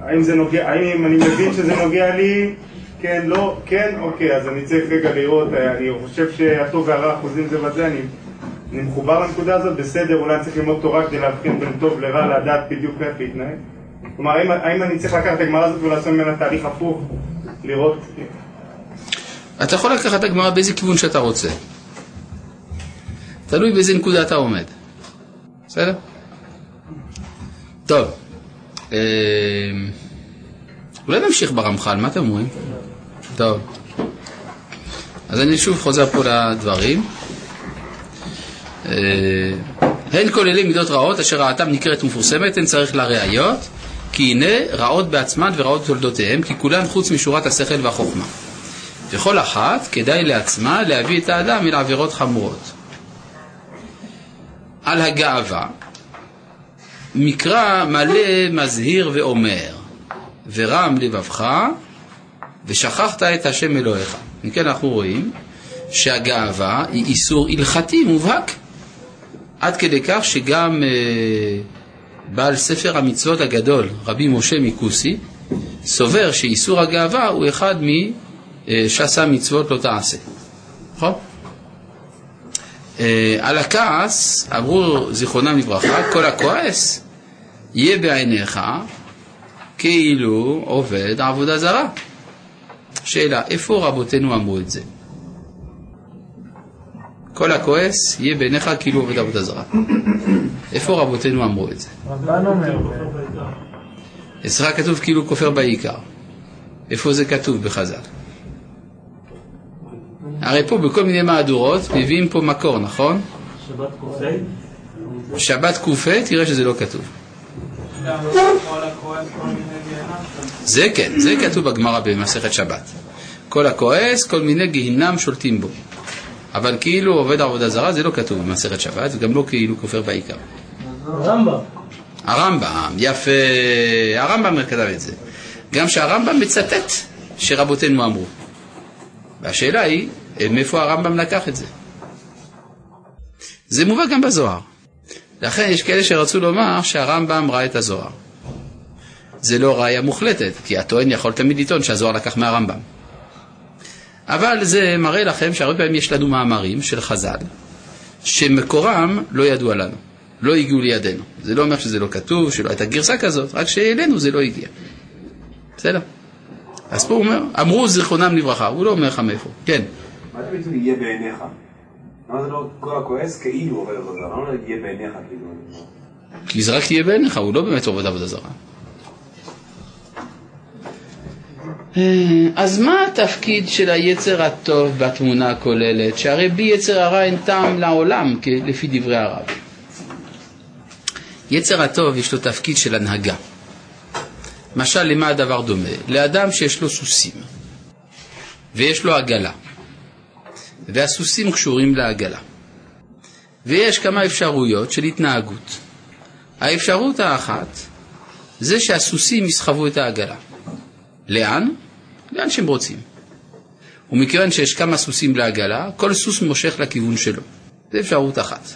האם זה נוגע, האם אני מבין שזה נוגע לי, כן, לא, כן, אוקיי, אז אני צריך רגע לראות, אני חושב שהטוב והרע אחוזים זה בזה, אני, אני מחובר לנקודה הזאת, בסדר, אולי אני צריך ללמוד תורה כדי להבחין בין טוב לרע, לדעת בדיוק איך להתנהג. כלומר, האם, האם אני צריך לקחת את הגמרא הזאת ולעשות ממנה תהליך הפוך, לראות...
אתה יכול לקחת את הגמרא באיזה כיוון שאתה רוצה. תלוי באיזה נקודה אתה עומד. בסדר? טוב. אה, אולי נמשיך ברמח"ל, מה אתם אומרים? טוב. אז אני שוב חוזר פה לדברים. אה, הן כוללים מידות רעות אשר רעתם ניכרת ומפורסמת, הן צריך לראיות, כי הנה רעות בעצמן ורעות תולדותיהם, כי כולן חוץ משורת השכל והחוכמה. וכל אחת כדאי לעצמה להביא את האדם אל עבירות חמורות. על הגאווה, מקרא מלא מזהיר ואומר, ורם לבבך, ושכחת את השם אלוהיך. מכן אנחנו רואים שהגאווה היא איסור הלכתי מובהק. עד כדי כך שגם אה, בעל ספר המצוות הגדול, רבי משה מכוסי, סובר שאיסור הגאווה הוא אחד משעשה מצוות לא תעשה. נכון? אה, על הכעס אמרו זיכרונם לברכה, כל הכועס יהיה בעיניך כאילו עובד עבודה זרה. שאלה, איפה רבותינו אמרו את זה? כל הכועס יהיה בעיניך כאילו עובד עבודה זרה. איפה רבותינו אמרו את זה?
רבן אומר,
אצלך כתוב כאילו כופר בעיקר. איפה זה כתוב בחז"ל? הרי פה בכל מיני מהדורות מביאים פה מקור, נכון?
שבת ק"ה,
שבת ק"ה, תראה שזה לא כתוב. זה כן, זה כתוב בגמרא במסכת שבת. כל הכועס, כל מיני גיהינם שולטים בו. אבל כאילו עובד עבודה זרה זה לא כתוב במסכת שבת, וגם לא כאילו כופר בעיקר.
רמב"ם.
הרמב"ם, יפה, הרמב"ם כתב את זה. גם שהרמב"ם מצטט שרבותינו אמרו. והשאלה היא, מאיפה הרמב"ם לקח את זה? זה מובא גם בזוהר. לכן יש כאלה שרצו לומר שהרמב"ם ראה את הזוהר. זה לא ראייה מוחלטת, כי הטוען יכול תמיד לטעון שהזוהר לקח מהרמב"ם. אבל זה מראה לכם שהרבה פעמים יש לנו מאמרים של חז"ל, שמקורם לא ידוע לנו, לא הגיעו לידינו. זה לא אומר שזה לא כתוב, שלא הייתה גרסה כזאת, רק שאלינו זה לא הגיע. בסדר? אז פה הוא אומר, אמרו זיכרונם לברכה, הוא לא אומר לך מאיפה. כן.
מה זה בעצם יהיה בעיניך? למה זה לא כל הכועס כאילו עובד עבודה זרה? למה לא יהיה בעיניך כאילו?
כי זה רק יהיה בעיניך, הוא לא באמת עובד עבודה זרה. אז מה התפקיד של היצר הטוב בתמונה הכוללת? שהרי בי יצר הרע אין טעם לעולם, לפי דברי הרב. יצר הטוב יש לו תפקיד של הנהגה. משל למה הדבר דומה? לאדם שיש לו סוסים ויש לו עגלה והסוסים קשורים לעגלה ויש כמה אפשרויות של התנהגות. האפשרות האחת זה שהסוסים יסחבו את העגלה. לאן? לאן שהם רוצים. ומכיוון שיש כמה סוסים לעגלה, כל סוס מושך לכיוון שלו. זו אפשרות אחת.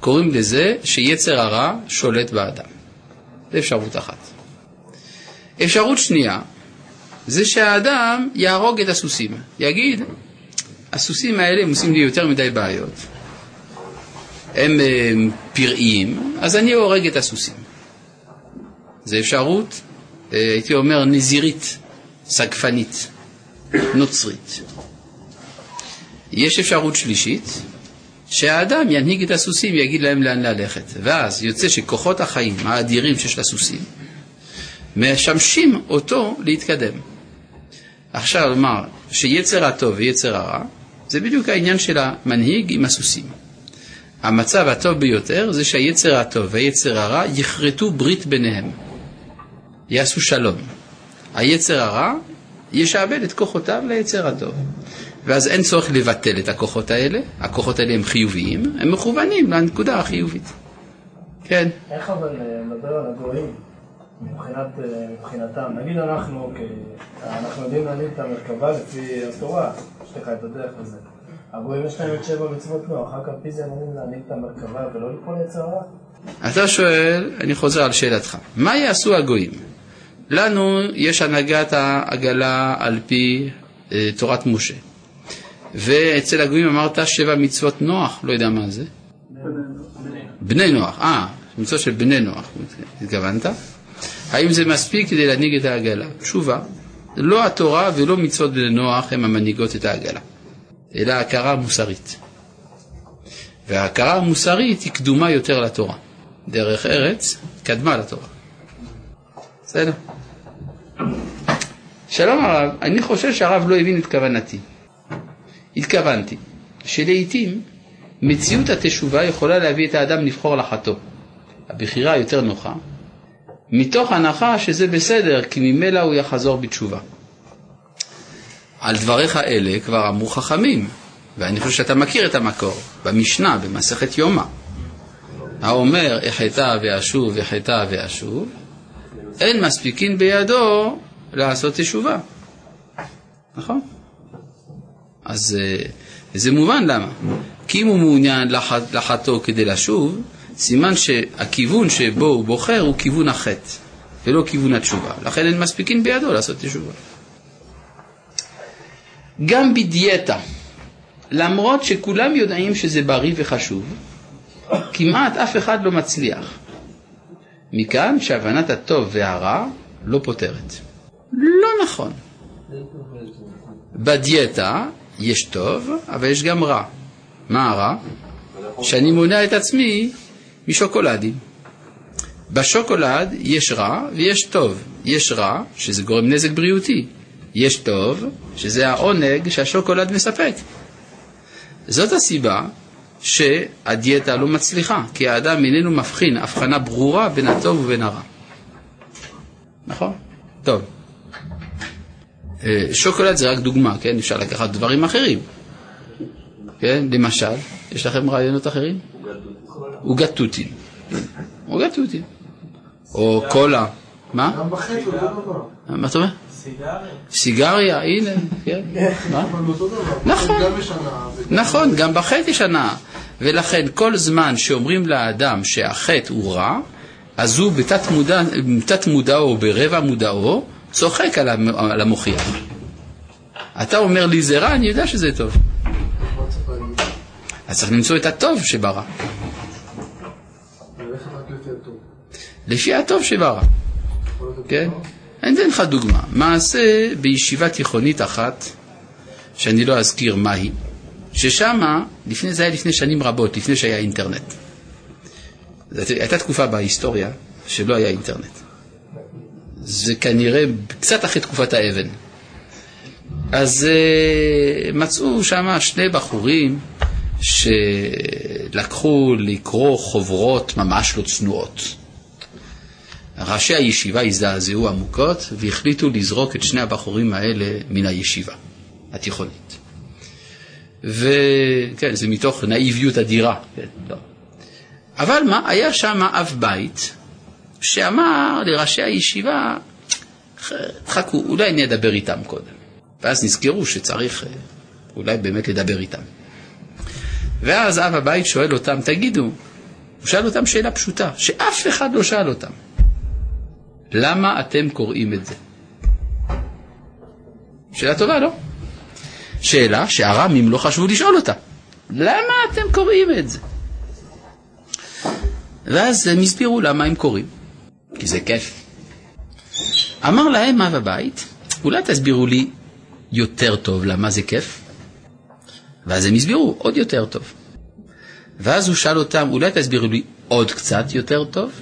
קוראים לזה שיצר הרע שולט באדם. זו אפשרות אחת. אפשרות שנייה זה שהאדם יהרוג את הסוסים. יגיד, הסוסים האלה הם עושים לי יותר מדי בעיות. הם אה, פראיים, אז אני הורג את הסוסים. זו אפשרות, אה, הייתי אומר, נזירית, סגפנית, נוצרית. יש אפשרות שלישית, שהאדם ינהיג את הסוסים, יגיד להם לאן ללכת. ואז יוצא שכוחות החיים האדירים שיש לסוסים, משמשים אותו להתקדם. עכשיו לומר שיצר הטוב ויצר הרע, זה בדיוק העניין של המנהיג עם הסוסים. המצב הטוב ביותר זה שהיצר הטוב והיצר הרע יכרתו ברית ביניהם, יעשו שלום. היצר הרע ישעבד את כוחותיו ליצר הטוב. ואז אין צורך לבטל את הכוחות האלה, הכוחות האלה הם חיוביים, הם מכוונים לנקודה החיובית. כן.
איך אבל אה, מדבר על הגויים מבחינת, אה, מבחינתם? נגיד אנחנו, כ- אנחנו יודעים להנהיג את המרכבה לפי התורה, יש לך את הדרך וזה. הגויים יש להם את שבע מצוות נוח, רק על פי זה יודעים להנהיג את המרכבה ולא ליפול יצר הרע?
אתה שואל, אני חוזר על שאלתך, מה יעשו הגויים? לנו יש הנהגת העגלה על פי אה, תורת משה. ואצל הגויים אמרת שבע מצוות נוח, לא יודע מה זה. בני נוח, אה, מצוות של בני נוח, התכוונת? האם זה מספיק כדי להנהיג את העגלה? תשובה, לא התורה ולא מצוות בני נוח הן המנהיגות את העגלה, אלא ההכרה המוסרית. וההכרה המוסרית היא קדומה יותר לתורה. דרך ארץ קדמה לתורה. בסדר? שלום הרב, אני חושב שהרב לא הבין את כוונתי. התכוונתי שלעיתים מציאות התשובה יכולה להביא את האדם לבחור לחטוא. הבחירה היותר נוחה, מתוך הנחה שזה בסדר, כי ממילא הוא יחזור בתשובה. על דבריך אלה כבר אמרו חכמים, ואני חושב שאתה מכיר את המקור, במשנה, במסכת יומא. האומר, החטא ואשוב, החטא ואשוב, אין מספיקין בידו לעשות תשובה. נכון? אז אה, זה מובן למה. כי אם הוא מעוניין לח- לחטוא כדי לשוב, סימן שהכיוון שבו הוא בוחר הוא כיוון החטא, ולא כיוון התשובה. לכן אין מספיקין בידו לעשות תשובה. גם בדיאטה, למרות שכולם יודעים שזה בריא וחשוב, כמעט אף אחד לא מצליח. מכאן שהבנת הטוב והרע לא פותרת. לא נכון. בדיאטה יש טוב, אבל יש גם רע. מה הרע? שאני מונע את עצמי משוקולדים. בשוקולד יש רע ויש טוב. יש רע, שזה גורם נזק בריאותי. יש טוב, שזה העונג שהשוקולד מספק. זאת הסיבה שהדיאטה לא מצליחה, כי האדם איננו מבחין הבחנה ברורה בין הטוב ובין הרע. נכון? טוב. אה, שוקולד זה רק דוגמה, כן? אפשר לקחת דברים אחרים. כן? למשל, יש לכם רעיונות אחרים? עוגת תותים. עוגת תותים. או קולה. מה?
גם בחטא אותו דבר.
מה אתה אומר?
סיגריה.
סיגריה, הנה, כן. [laughs] מה? נכון. נכון, גם בחטא יש הנאה. ולכן כל זמן שאומרים לאדם שהחטא הוא רע, אז הוא בתת מודע, בתת מודעו ברבע מודעו צוחק על המ- על המוכיח. אתה אומר לי זה רע, אני יודע שזה טוב. אז צריך למצוא את הטוב
רק לפי הטוב. להיות
כן? אני אתן לך דוגמה. מעשה בישיבה תיכונית אחת, שאני לא אזכיר מהי, ששמה, לפני, זה היה לפני שנים רבות, לפני שהיה אינטרנט. זאת הייתה תקופה בהיסטוריה שלא היה אינטרנט. זה כנראה קצת אחרי תקופת האבן. אז uh, מצאו שם שני בחורים שלקחו לקרוא חוברות ממש לא צנועות. ראשי הישיבה הזדעזעו עמוקות והחליטו לזרוק את שני הבחורים האלה מן הישיבה התיכונית. וכן, זה מתוך נאיביות אדירה. כן, לא. אבל מה, היה שם אב בית שאמר לראשי הישיבה, חכו, אולי אני אדבר איתם קודם. ואז נזכרו שצריך אה, אולי באמת לדבר איתם. ואז אב הבית שואל אותם, תגידו, הוא שאל אותם שאלה פשוטה, שאף אחד לא שאל אותם. למה אתם קוראים את זה? שאלה טובה, לא? שאלה שהרמים לא חשבו לשאול אותה. למה אתם קוראים את זה? ואז הם הסבירו למה הם קוראים. כי זה כיף. אמר להם אב הבית, אולי תסבירו לי יותר טוב למה זה כיף? ואז הם הסבירו עוד יותר טוב. ואז הוא שאל אותם, אולי תסבירו לי עוד קצת יותר טוב?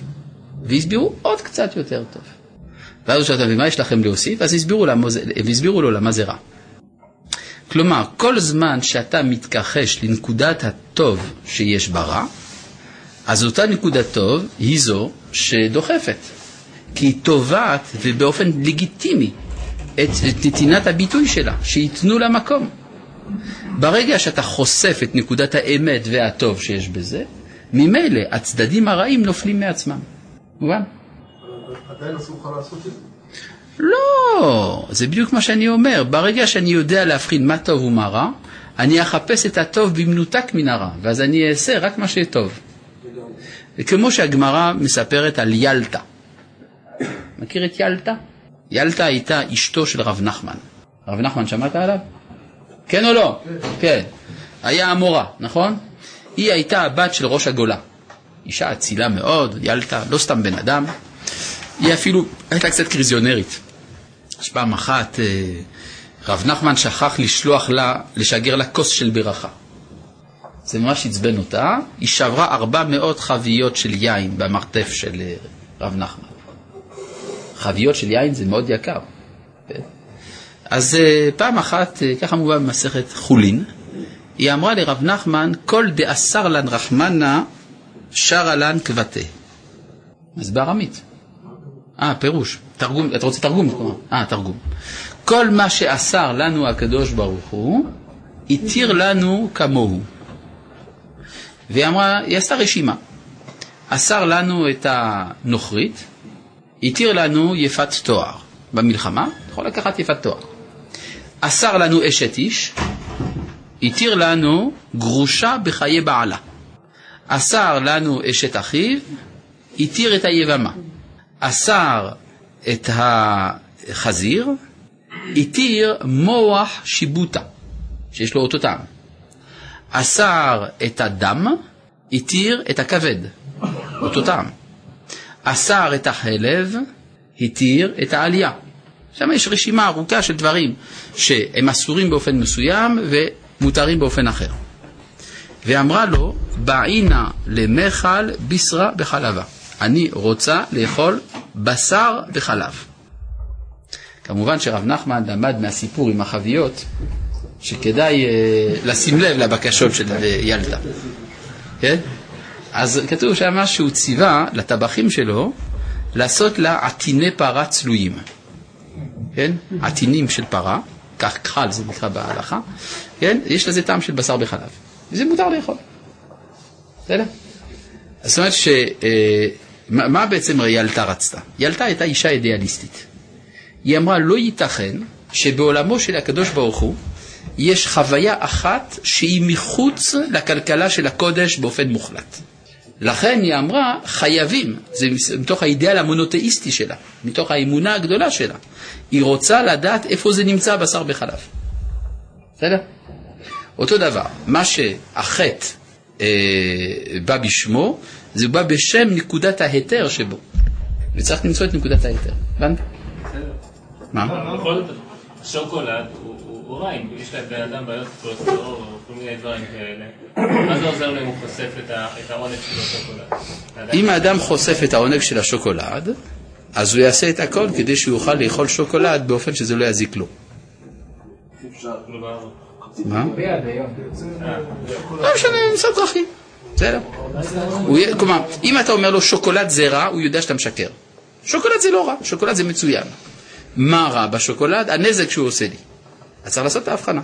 והסבירו עוד קצת יותר טוב. ואז הוא שאל אותם, ומה יש לכם להוסיף? אז הסבירו, למה הסבירו לו למה זה רע. כלומר, כל זמן שאתה מתכחש לנקודת הטוב שיש ברע, אז אותה נקודת טוב היא זו שדוחפת. כי היא תובעת, ובאופן לגיטימי, את, את נתינת הביטוי שלה, שייתנו לה מקום. ברגע שאתה חושף את נקודת האמת והטוב שיש בזה, ממילא הצדדים הרעים נופלים מעצמם. מובן?
עדיין אסור לך לעשות את זה.
לא, זה בדיוק מה שאני אומר. ברגע שאני יודע להבחין מה טוב ומה רע, אני אחפש את הטוב במנותק מן הרע, ואז אני אעשה רק מה שטוב. וכמו שהגמרא מספרת על ילתא. מכיר את ילתא? ילתא הייתה אשתו של רב נחמן. רב נחמן, שמעת עליו? כן או לא? כן. היה המורה, נכון? היא הייתה הבת של ראש הגולה. אישה אצילה מאוד, ילתא, לא סתם בן אדם. היא אפילו הייתה קצת קריזיונרית. אז פעם אחת אה, רב נחמן שכח לשלוח לה, לשגר לה כוס של ברכה. זה ממש עצבן אותה, היא שברה 400 חביות של יין במרתף של אה, רב נחמן. חביות של יין זה מאוד יקר. כן? אז אה, פעם אחת, ככה מובן במסכת חולין, היא אמרה לרב נחמן, כל דאסר לן רחמנה שרה לן כבתה. אז בארמית. אה, פירוש. תרגום, אתה רוצה תרגום? אה, תרגום. כל מה שאסר לנו הקדוש ברוך הוא, התיר לנו כמוהו. והיא אמרה, היא עשתה רשימה. אסר לנו את הנוכרית, התיר לנו יפת תואר. במלחמה, יכול לקחת יפת תואר. אסר לנו אשת איש, התיר לנו גרושה בחיי בעלה. אסר לנו אשת אחיו, התיר את היבמה. אסר את החזיר, התיר מוח שיבוטה, שיש לו אותו טעם. אסר את הדם, התיר את הכבד, אותו טעם. אסר את החלב, התיר את העלייה. שם יש רשימה ארוכה של דברים שהם אסורים באופן מסוים ומותרים באופן אחר. ואמרה לו, בעינה למכל בשרה בחלבה. אני רוצה לאכול בשר וחלב. כמובן שרב נחמן למד מהסיפור עם החביות שכדאי אה, לשים לב לבקשות של ילדה. כן? אז כתוב שם שהוא ציווה לטבחים שלו לעשות לה עטיני פרה צלויים. כן? עטינים של פרה, כך כחל זה נקרא בהלכה, כן? יש לזה טעם של בשר בחלב. וזה מותר לאכול. בסדר? זאת אומרת ש... אה, מה מה בעצם ילתה רצתה? ילתה הייתה אישה אידיאליסטית. היא אמרה, לא ייתכן שבעולמו של הקדוש ברוך הוא יש חוויה אחת שהיא מחוץ לכלכלה של הקודש באופן מוחלט. לכן היא אמרה, חייבים, זה מתוך האידאל המונותאיסטי שלה, מתוך האמונה הגדולה שלה. היא רוצה לדעת איפה זה נמצא בשר בחלב. בסדר? אותו דבר, מה שהחטא בא בשמו, זה בא בשם נקודת ההיתר שבו. וצריך למצוא את נקודת ההיתר. הבנת? מה?
בכל זאת, שוקולד הוא- הוא הוא רע, אם יש לבן אדם בעיות כולסטרול או כל מיני דברים כאלה. מה זה עוזר לו אם הוא חושף את העונג של השוקולד?
אם האדם חושף את העונג של השוקולד, אז הוא יעשה את הכל כדי שהוא יוכל לאכול שוקולד באופן שזה לא יזיק לו.
כלומר,
מה? לא משנה, נמצא דרכים. בסדר. כלומר, אם אתה אומר לו שוקולד זה רע, הוא יודע שאתה משקר. שוקולד זה לא רע, שוקולד זה מצוין. מה רע בשוקולד? הנזק שהוא עושה לי. אז צריך לעשות את ההבחנה.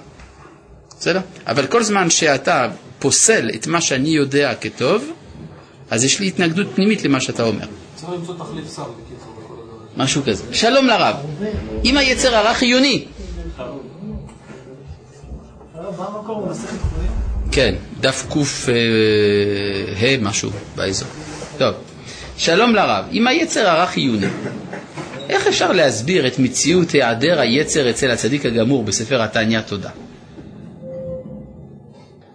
בסדר? אבל כל זמן שאתה פוסל את מה שאני יודע כטוב, אז יש לי התנגדות פנימית למה שאתה אומר.
צריך למצוא תחליף שר, בקיצור.
משהו כזה. שלום לרב. אם היצר הרע חיוני, כן, דף קה משהו באזור. טוב, שלום לרב. אם היצר הרע חיוני, איך אפשר להסביר את מציאות היעדר היצר אצל הצדיק הגמור בספר התניא תודה?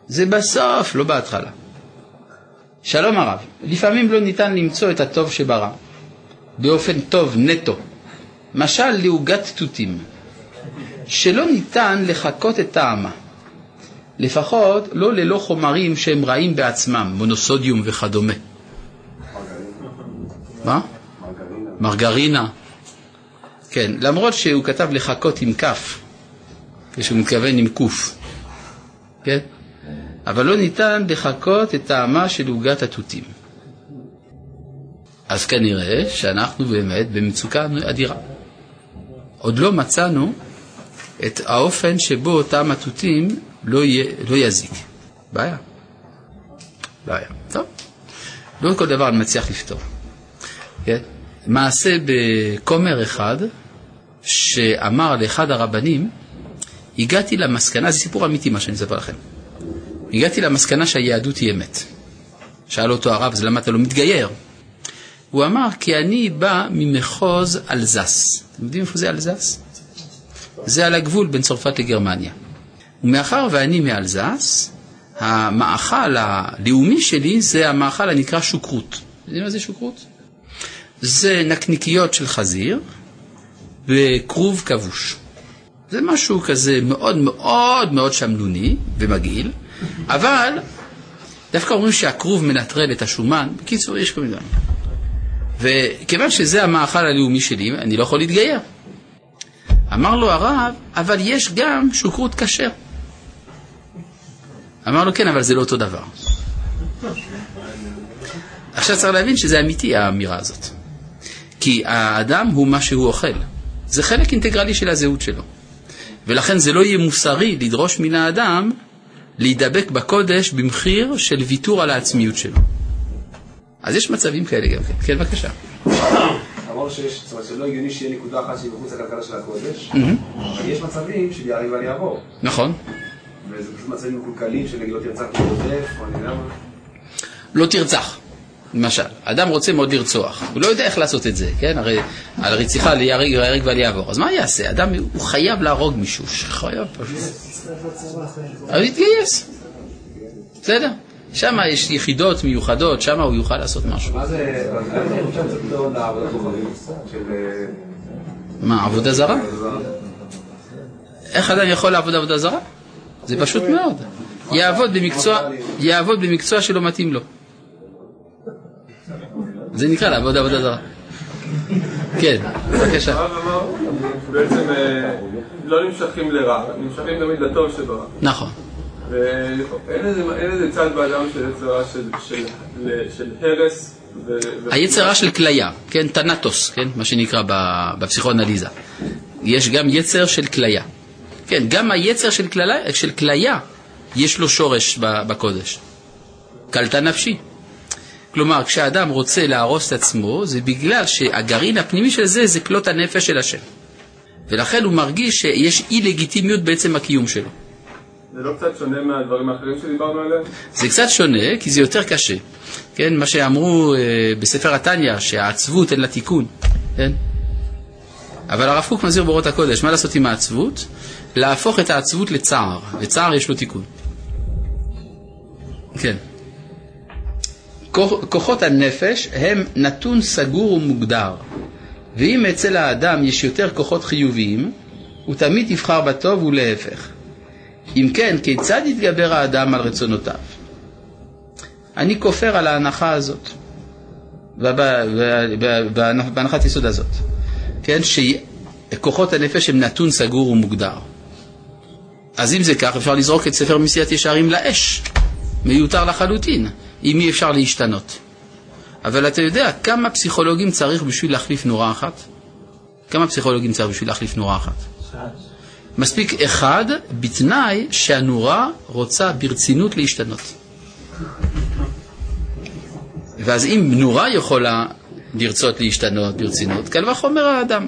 זה בסוף, לא בהתחלה. שלום הרב, לפעמים לא ניתן למצוא את הטוב שברא, באופן טוב נטו. משל לעוגת תותים, שלא ניתן לחקות את טעמה. לפחות לא ללא חומרים שהם רעים בעצמם, מונוסודיום וכדומה. מה? מרגרינה. כן, למרות שהוא כתב לחכות עם כף, כשהוא מתכוון עם קוף, כן? אבל לא ניתן לחכות את טעמה של עוגת התותים. אז כנראה שאנחנו באמת במצוקה אדירה. עוד לא מצאנו את האופן שבו אותם התותים לא, יהיה, לא יזיק. בעיה. בעיה. טוב. לא כל דבר אני מצליח לפתור. כן? מעשה בכומר אחד, שאמר לאחד הרבנים, הגעתי למסקנה, זה סיפור אמיתי מה שאני אספר לכם, הגעתי למסקנה שהיהדות היא אמת. שאל אותו הרב, אז למה אתה לא מתגייר? הוא אמר, כי אני בא ממחוז אלזס. אתם יודעים איפה זה אלזס? זה על הגבול בין צרפת לגרמניה. ומאחר ואני מאלזס, המאכל הלאומי שלי זה המאכל הנקרא שוקרות. יודעים מה זה שוקרות? זה נקניקיות של חזיר וכרוב כבוש. זה משהו כזה מאוד מאוד מאוד שמנוני ומגעיל, אבל דווקא אומרים שהכרוב מנטרל את השומן. בקיצור, יש כל מיני דברים. וכיוון שזה המאכל הלאומי שלי, אני לא יכול להתגייר. אמר לו הרב, אבל יש גם שוקרות כשר. אמר לו, כן, אבל זה לא אותו דבר. עכשיו צריך להבין שזה אמיתי, האמירה הזאת. כי האדם הוא מה שהוא אוכל. זה חלק אינטגרלי של הזהות שלו. ולכן זה לא יהיה מוסרי לדרוש מן האדם להידבק בקודש במחיר של ויתור על העצמיות שלו. אז יש מצבים כאלה גם כן. כן, בבקשה.
אמרנו שיש, זאת אומרת, שלא הגיוני שיהיה נקודה אחת שהיא מחוץ לכלכלה של הקודש, אבל יש מצבים יעריב על יעבור.
נכון.
וזה פשוט מצבים מקולקלים של לא תרצח ותרודף, או אני יודע מה.
לא תרצח. למשל, אדם רוצה מאוד לרצוח, הוא לא יודע איך לעשות את זה, כן? הרי על רציחה ליהרג ייהרג ואל יעבור. אז מה יעשה? אדם, הוא חייב להרוג מישהו, חייב פשוט. אז יתגייס. בסדר. שם יש יחידות מיוחדות, שם הוא יוכל לעשות משהו.
מה זה. אה,
מה, עבודה זרה? איך אדם יכול לעבוד עבודה זרה? זה פשוט מאוד. יעבוד במקצוע, יעבוד במקצוע שלא מתאים לו. זה נקרא לעבוד עבודה זרה. כן, בבקשה.
הרב אמר, בעצם אה, לא נמשכים לרע, נמשכים תמיד לטוב שברע.
נכון.
ואין איזה- צד באדם של יצר רע של- הרס. ו- ו-
היצר רע של כליה, כן, טנטוס, כן, מה שנקרא בפסיכואנליזה. יש גם יצר של כליה. כן, גם היצר של כליה, של כליה יש לו שורש בקודש. קלטה נפשי. כלומר, כשאדם רוצה להרוס את עצמו, זה בגלל שהגרעין הפנימי של זה זה כלות הנפש של השם. ולכן הוא מרגיש שיש אי לגיטימיות בעצם הקיום שלו.
זה לא קצת שונה מהדברים האחרים שדיברנו עליהם?
זה קצת שונה, כי זה יותר קשה. כן, מה שאמרו אה, בספר התניא, שהעצבות אין לה תיקון, כן? אבל הרב קוק מזהיר באורות הקודש, מה לעשות עם העצבות? להפוך את העצבות לצער, וצער יש לו תיקון. כן. כוח- כוחות הנפש הם נתון סגור ומוגדר, ואם אצל האדם יש יותר כוחות חיוביים, הוא תמיד יבחר בטוב ולהפך. אם כן, כיצד יתגבר האדם על רצונותיו? אני כופר על ההנחה הזאת, בהנחת יסוד הזאת, כן, שכוחות הנפש הם נתון סגור ומוגדר. אז אם זה כך, אפשר לזרוק את ספר מסיעת ישרים לאש, מיותר לחלוטין, אם אי אפשר להשתנות. אבל אתה יודע כמה פסיכולוגים צריך בשביל להחליף נורה אחת? כמה פסיכולוגים צריך בשביל להחליף נורה אחת? מספיק אחד בתנאי שהנורה רוצה ברצינות להשתנות. ואז אם נורה יכולה לרצות להשתנות ברצינות, קל וחומר האדם.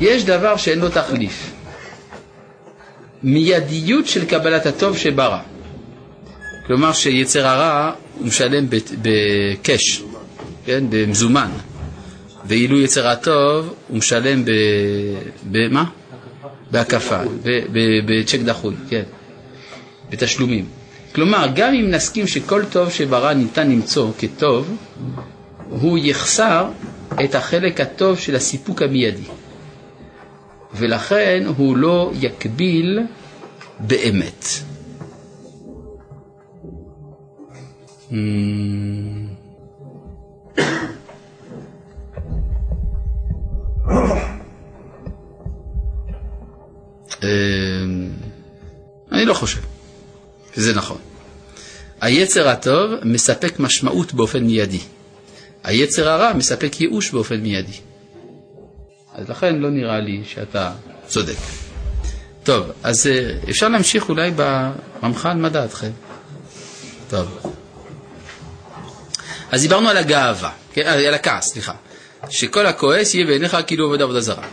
יש דבר שאין לו תחליף. מיידיות של קבלת הטוב שברא. כלומר שיצר הרע הוא משלם בקש, כן, במזומן. ואילו יצר הטוב הוא משלם. במה? בהקפה, בצ'ק דחוי, כן, בתשלומים. כלומר, גם אם נסכים שכל טוב שברא ניתן למצוא כטוב, הוא יחסר את החלק הטוב של הסיפוק המיידי. ולכן הוא לא יקביל באמת. Hmm. אמ, אני לא חושב שזה נכון. היצר הטוב מספק משמעות באופן מיידי. היצר הרע מספק ייאוש באופן מיידי. אז לכן לא נראה לי שאתה צודק. טוב, אז אה, אפשר להמשיך אולי ברמח"ל, מה דעתכם? טוב. אז דיברנו על הגאווה, כן? אה, על הכעס, סליחה. שכל הכועס יהיה בעיניך כאילו עובד עבודה זרה.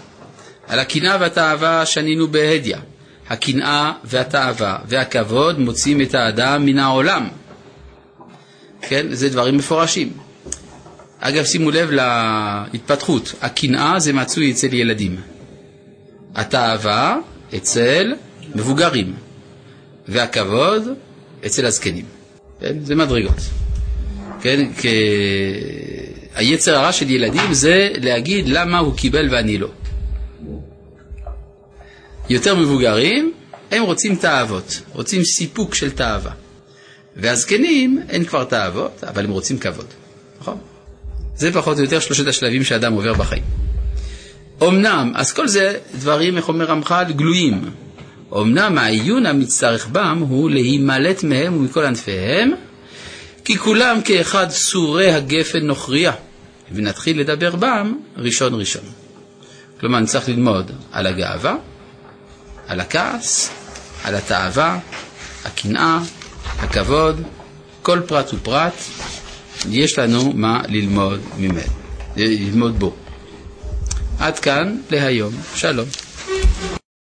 על הקנאה והתאווה שנינו בהדיא. הקנאה והתאווה והכבוד מוציאים את האדם מן העולם. כן, זה דברים מפורשים. אגב, שימו לב להתפתחות. הקנאה זה מצוי אצל ילדים. התאווה אצל מבוגרים. והכבוד אצל הזקנים. כן, זה מדרגות. כן, כ... היצר הרע של ילדים זה להגיד למה הוא קיבל ואני לא. יותר מבוגרים, הם רוצים תאוות, רוצים סיפוק של תאווה. והזקנים, אין כבר תאוות, אבל הם רוצים כבוד. זה פחות או יותר שלושת השלבים שאדם עובר בחיים. אמנם, אז כל זה דברים, איך אומר רמח"ל, גלויים. אמנם העיון המצטרך בם הוא להימלט מהם ומכל ענפיהם, כי כולם כאחד סורי הגפן נוכריה, ונתחיל לדבר בם ראשון ראשון. כלומר, צריך ללמוד על הגאווה, על הכעס, על התאווה, הקנאה, הכבוד, כל פרט ופרט, יש לנו מה ללמוד ממנו, ללמוד בו. עד כאן להיום, שלום.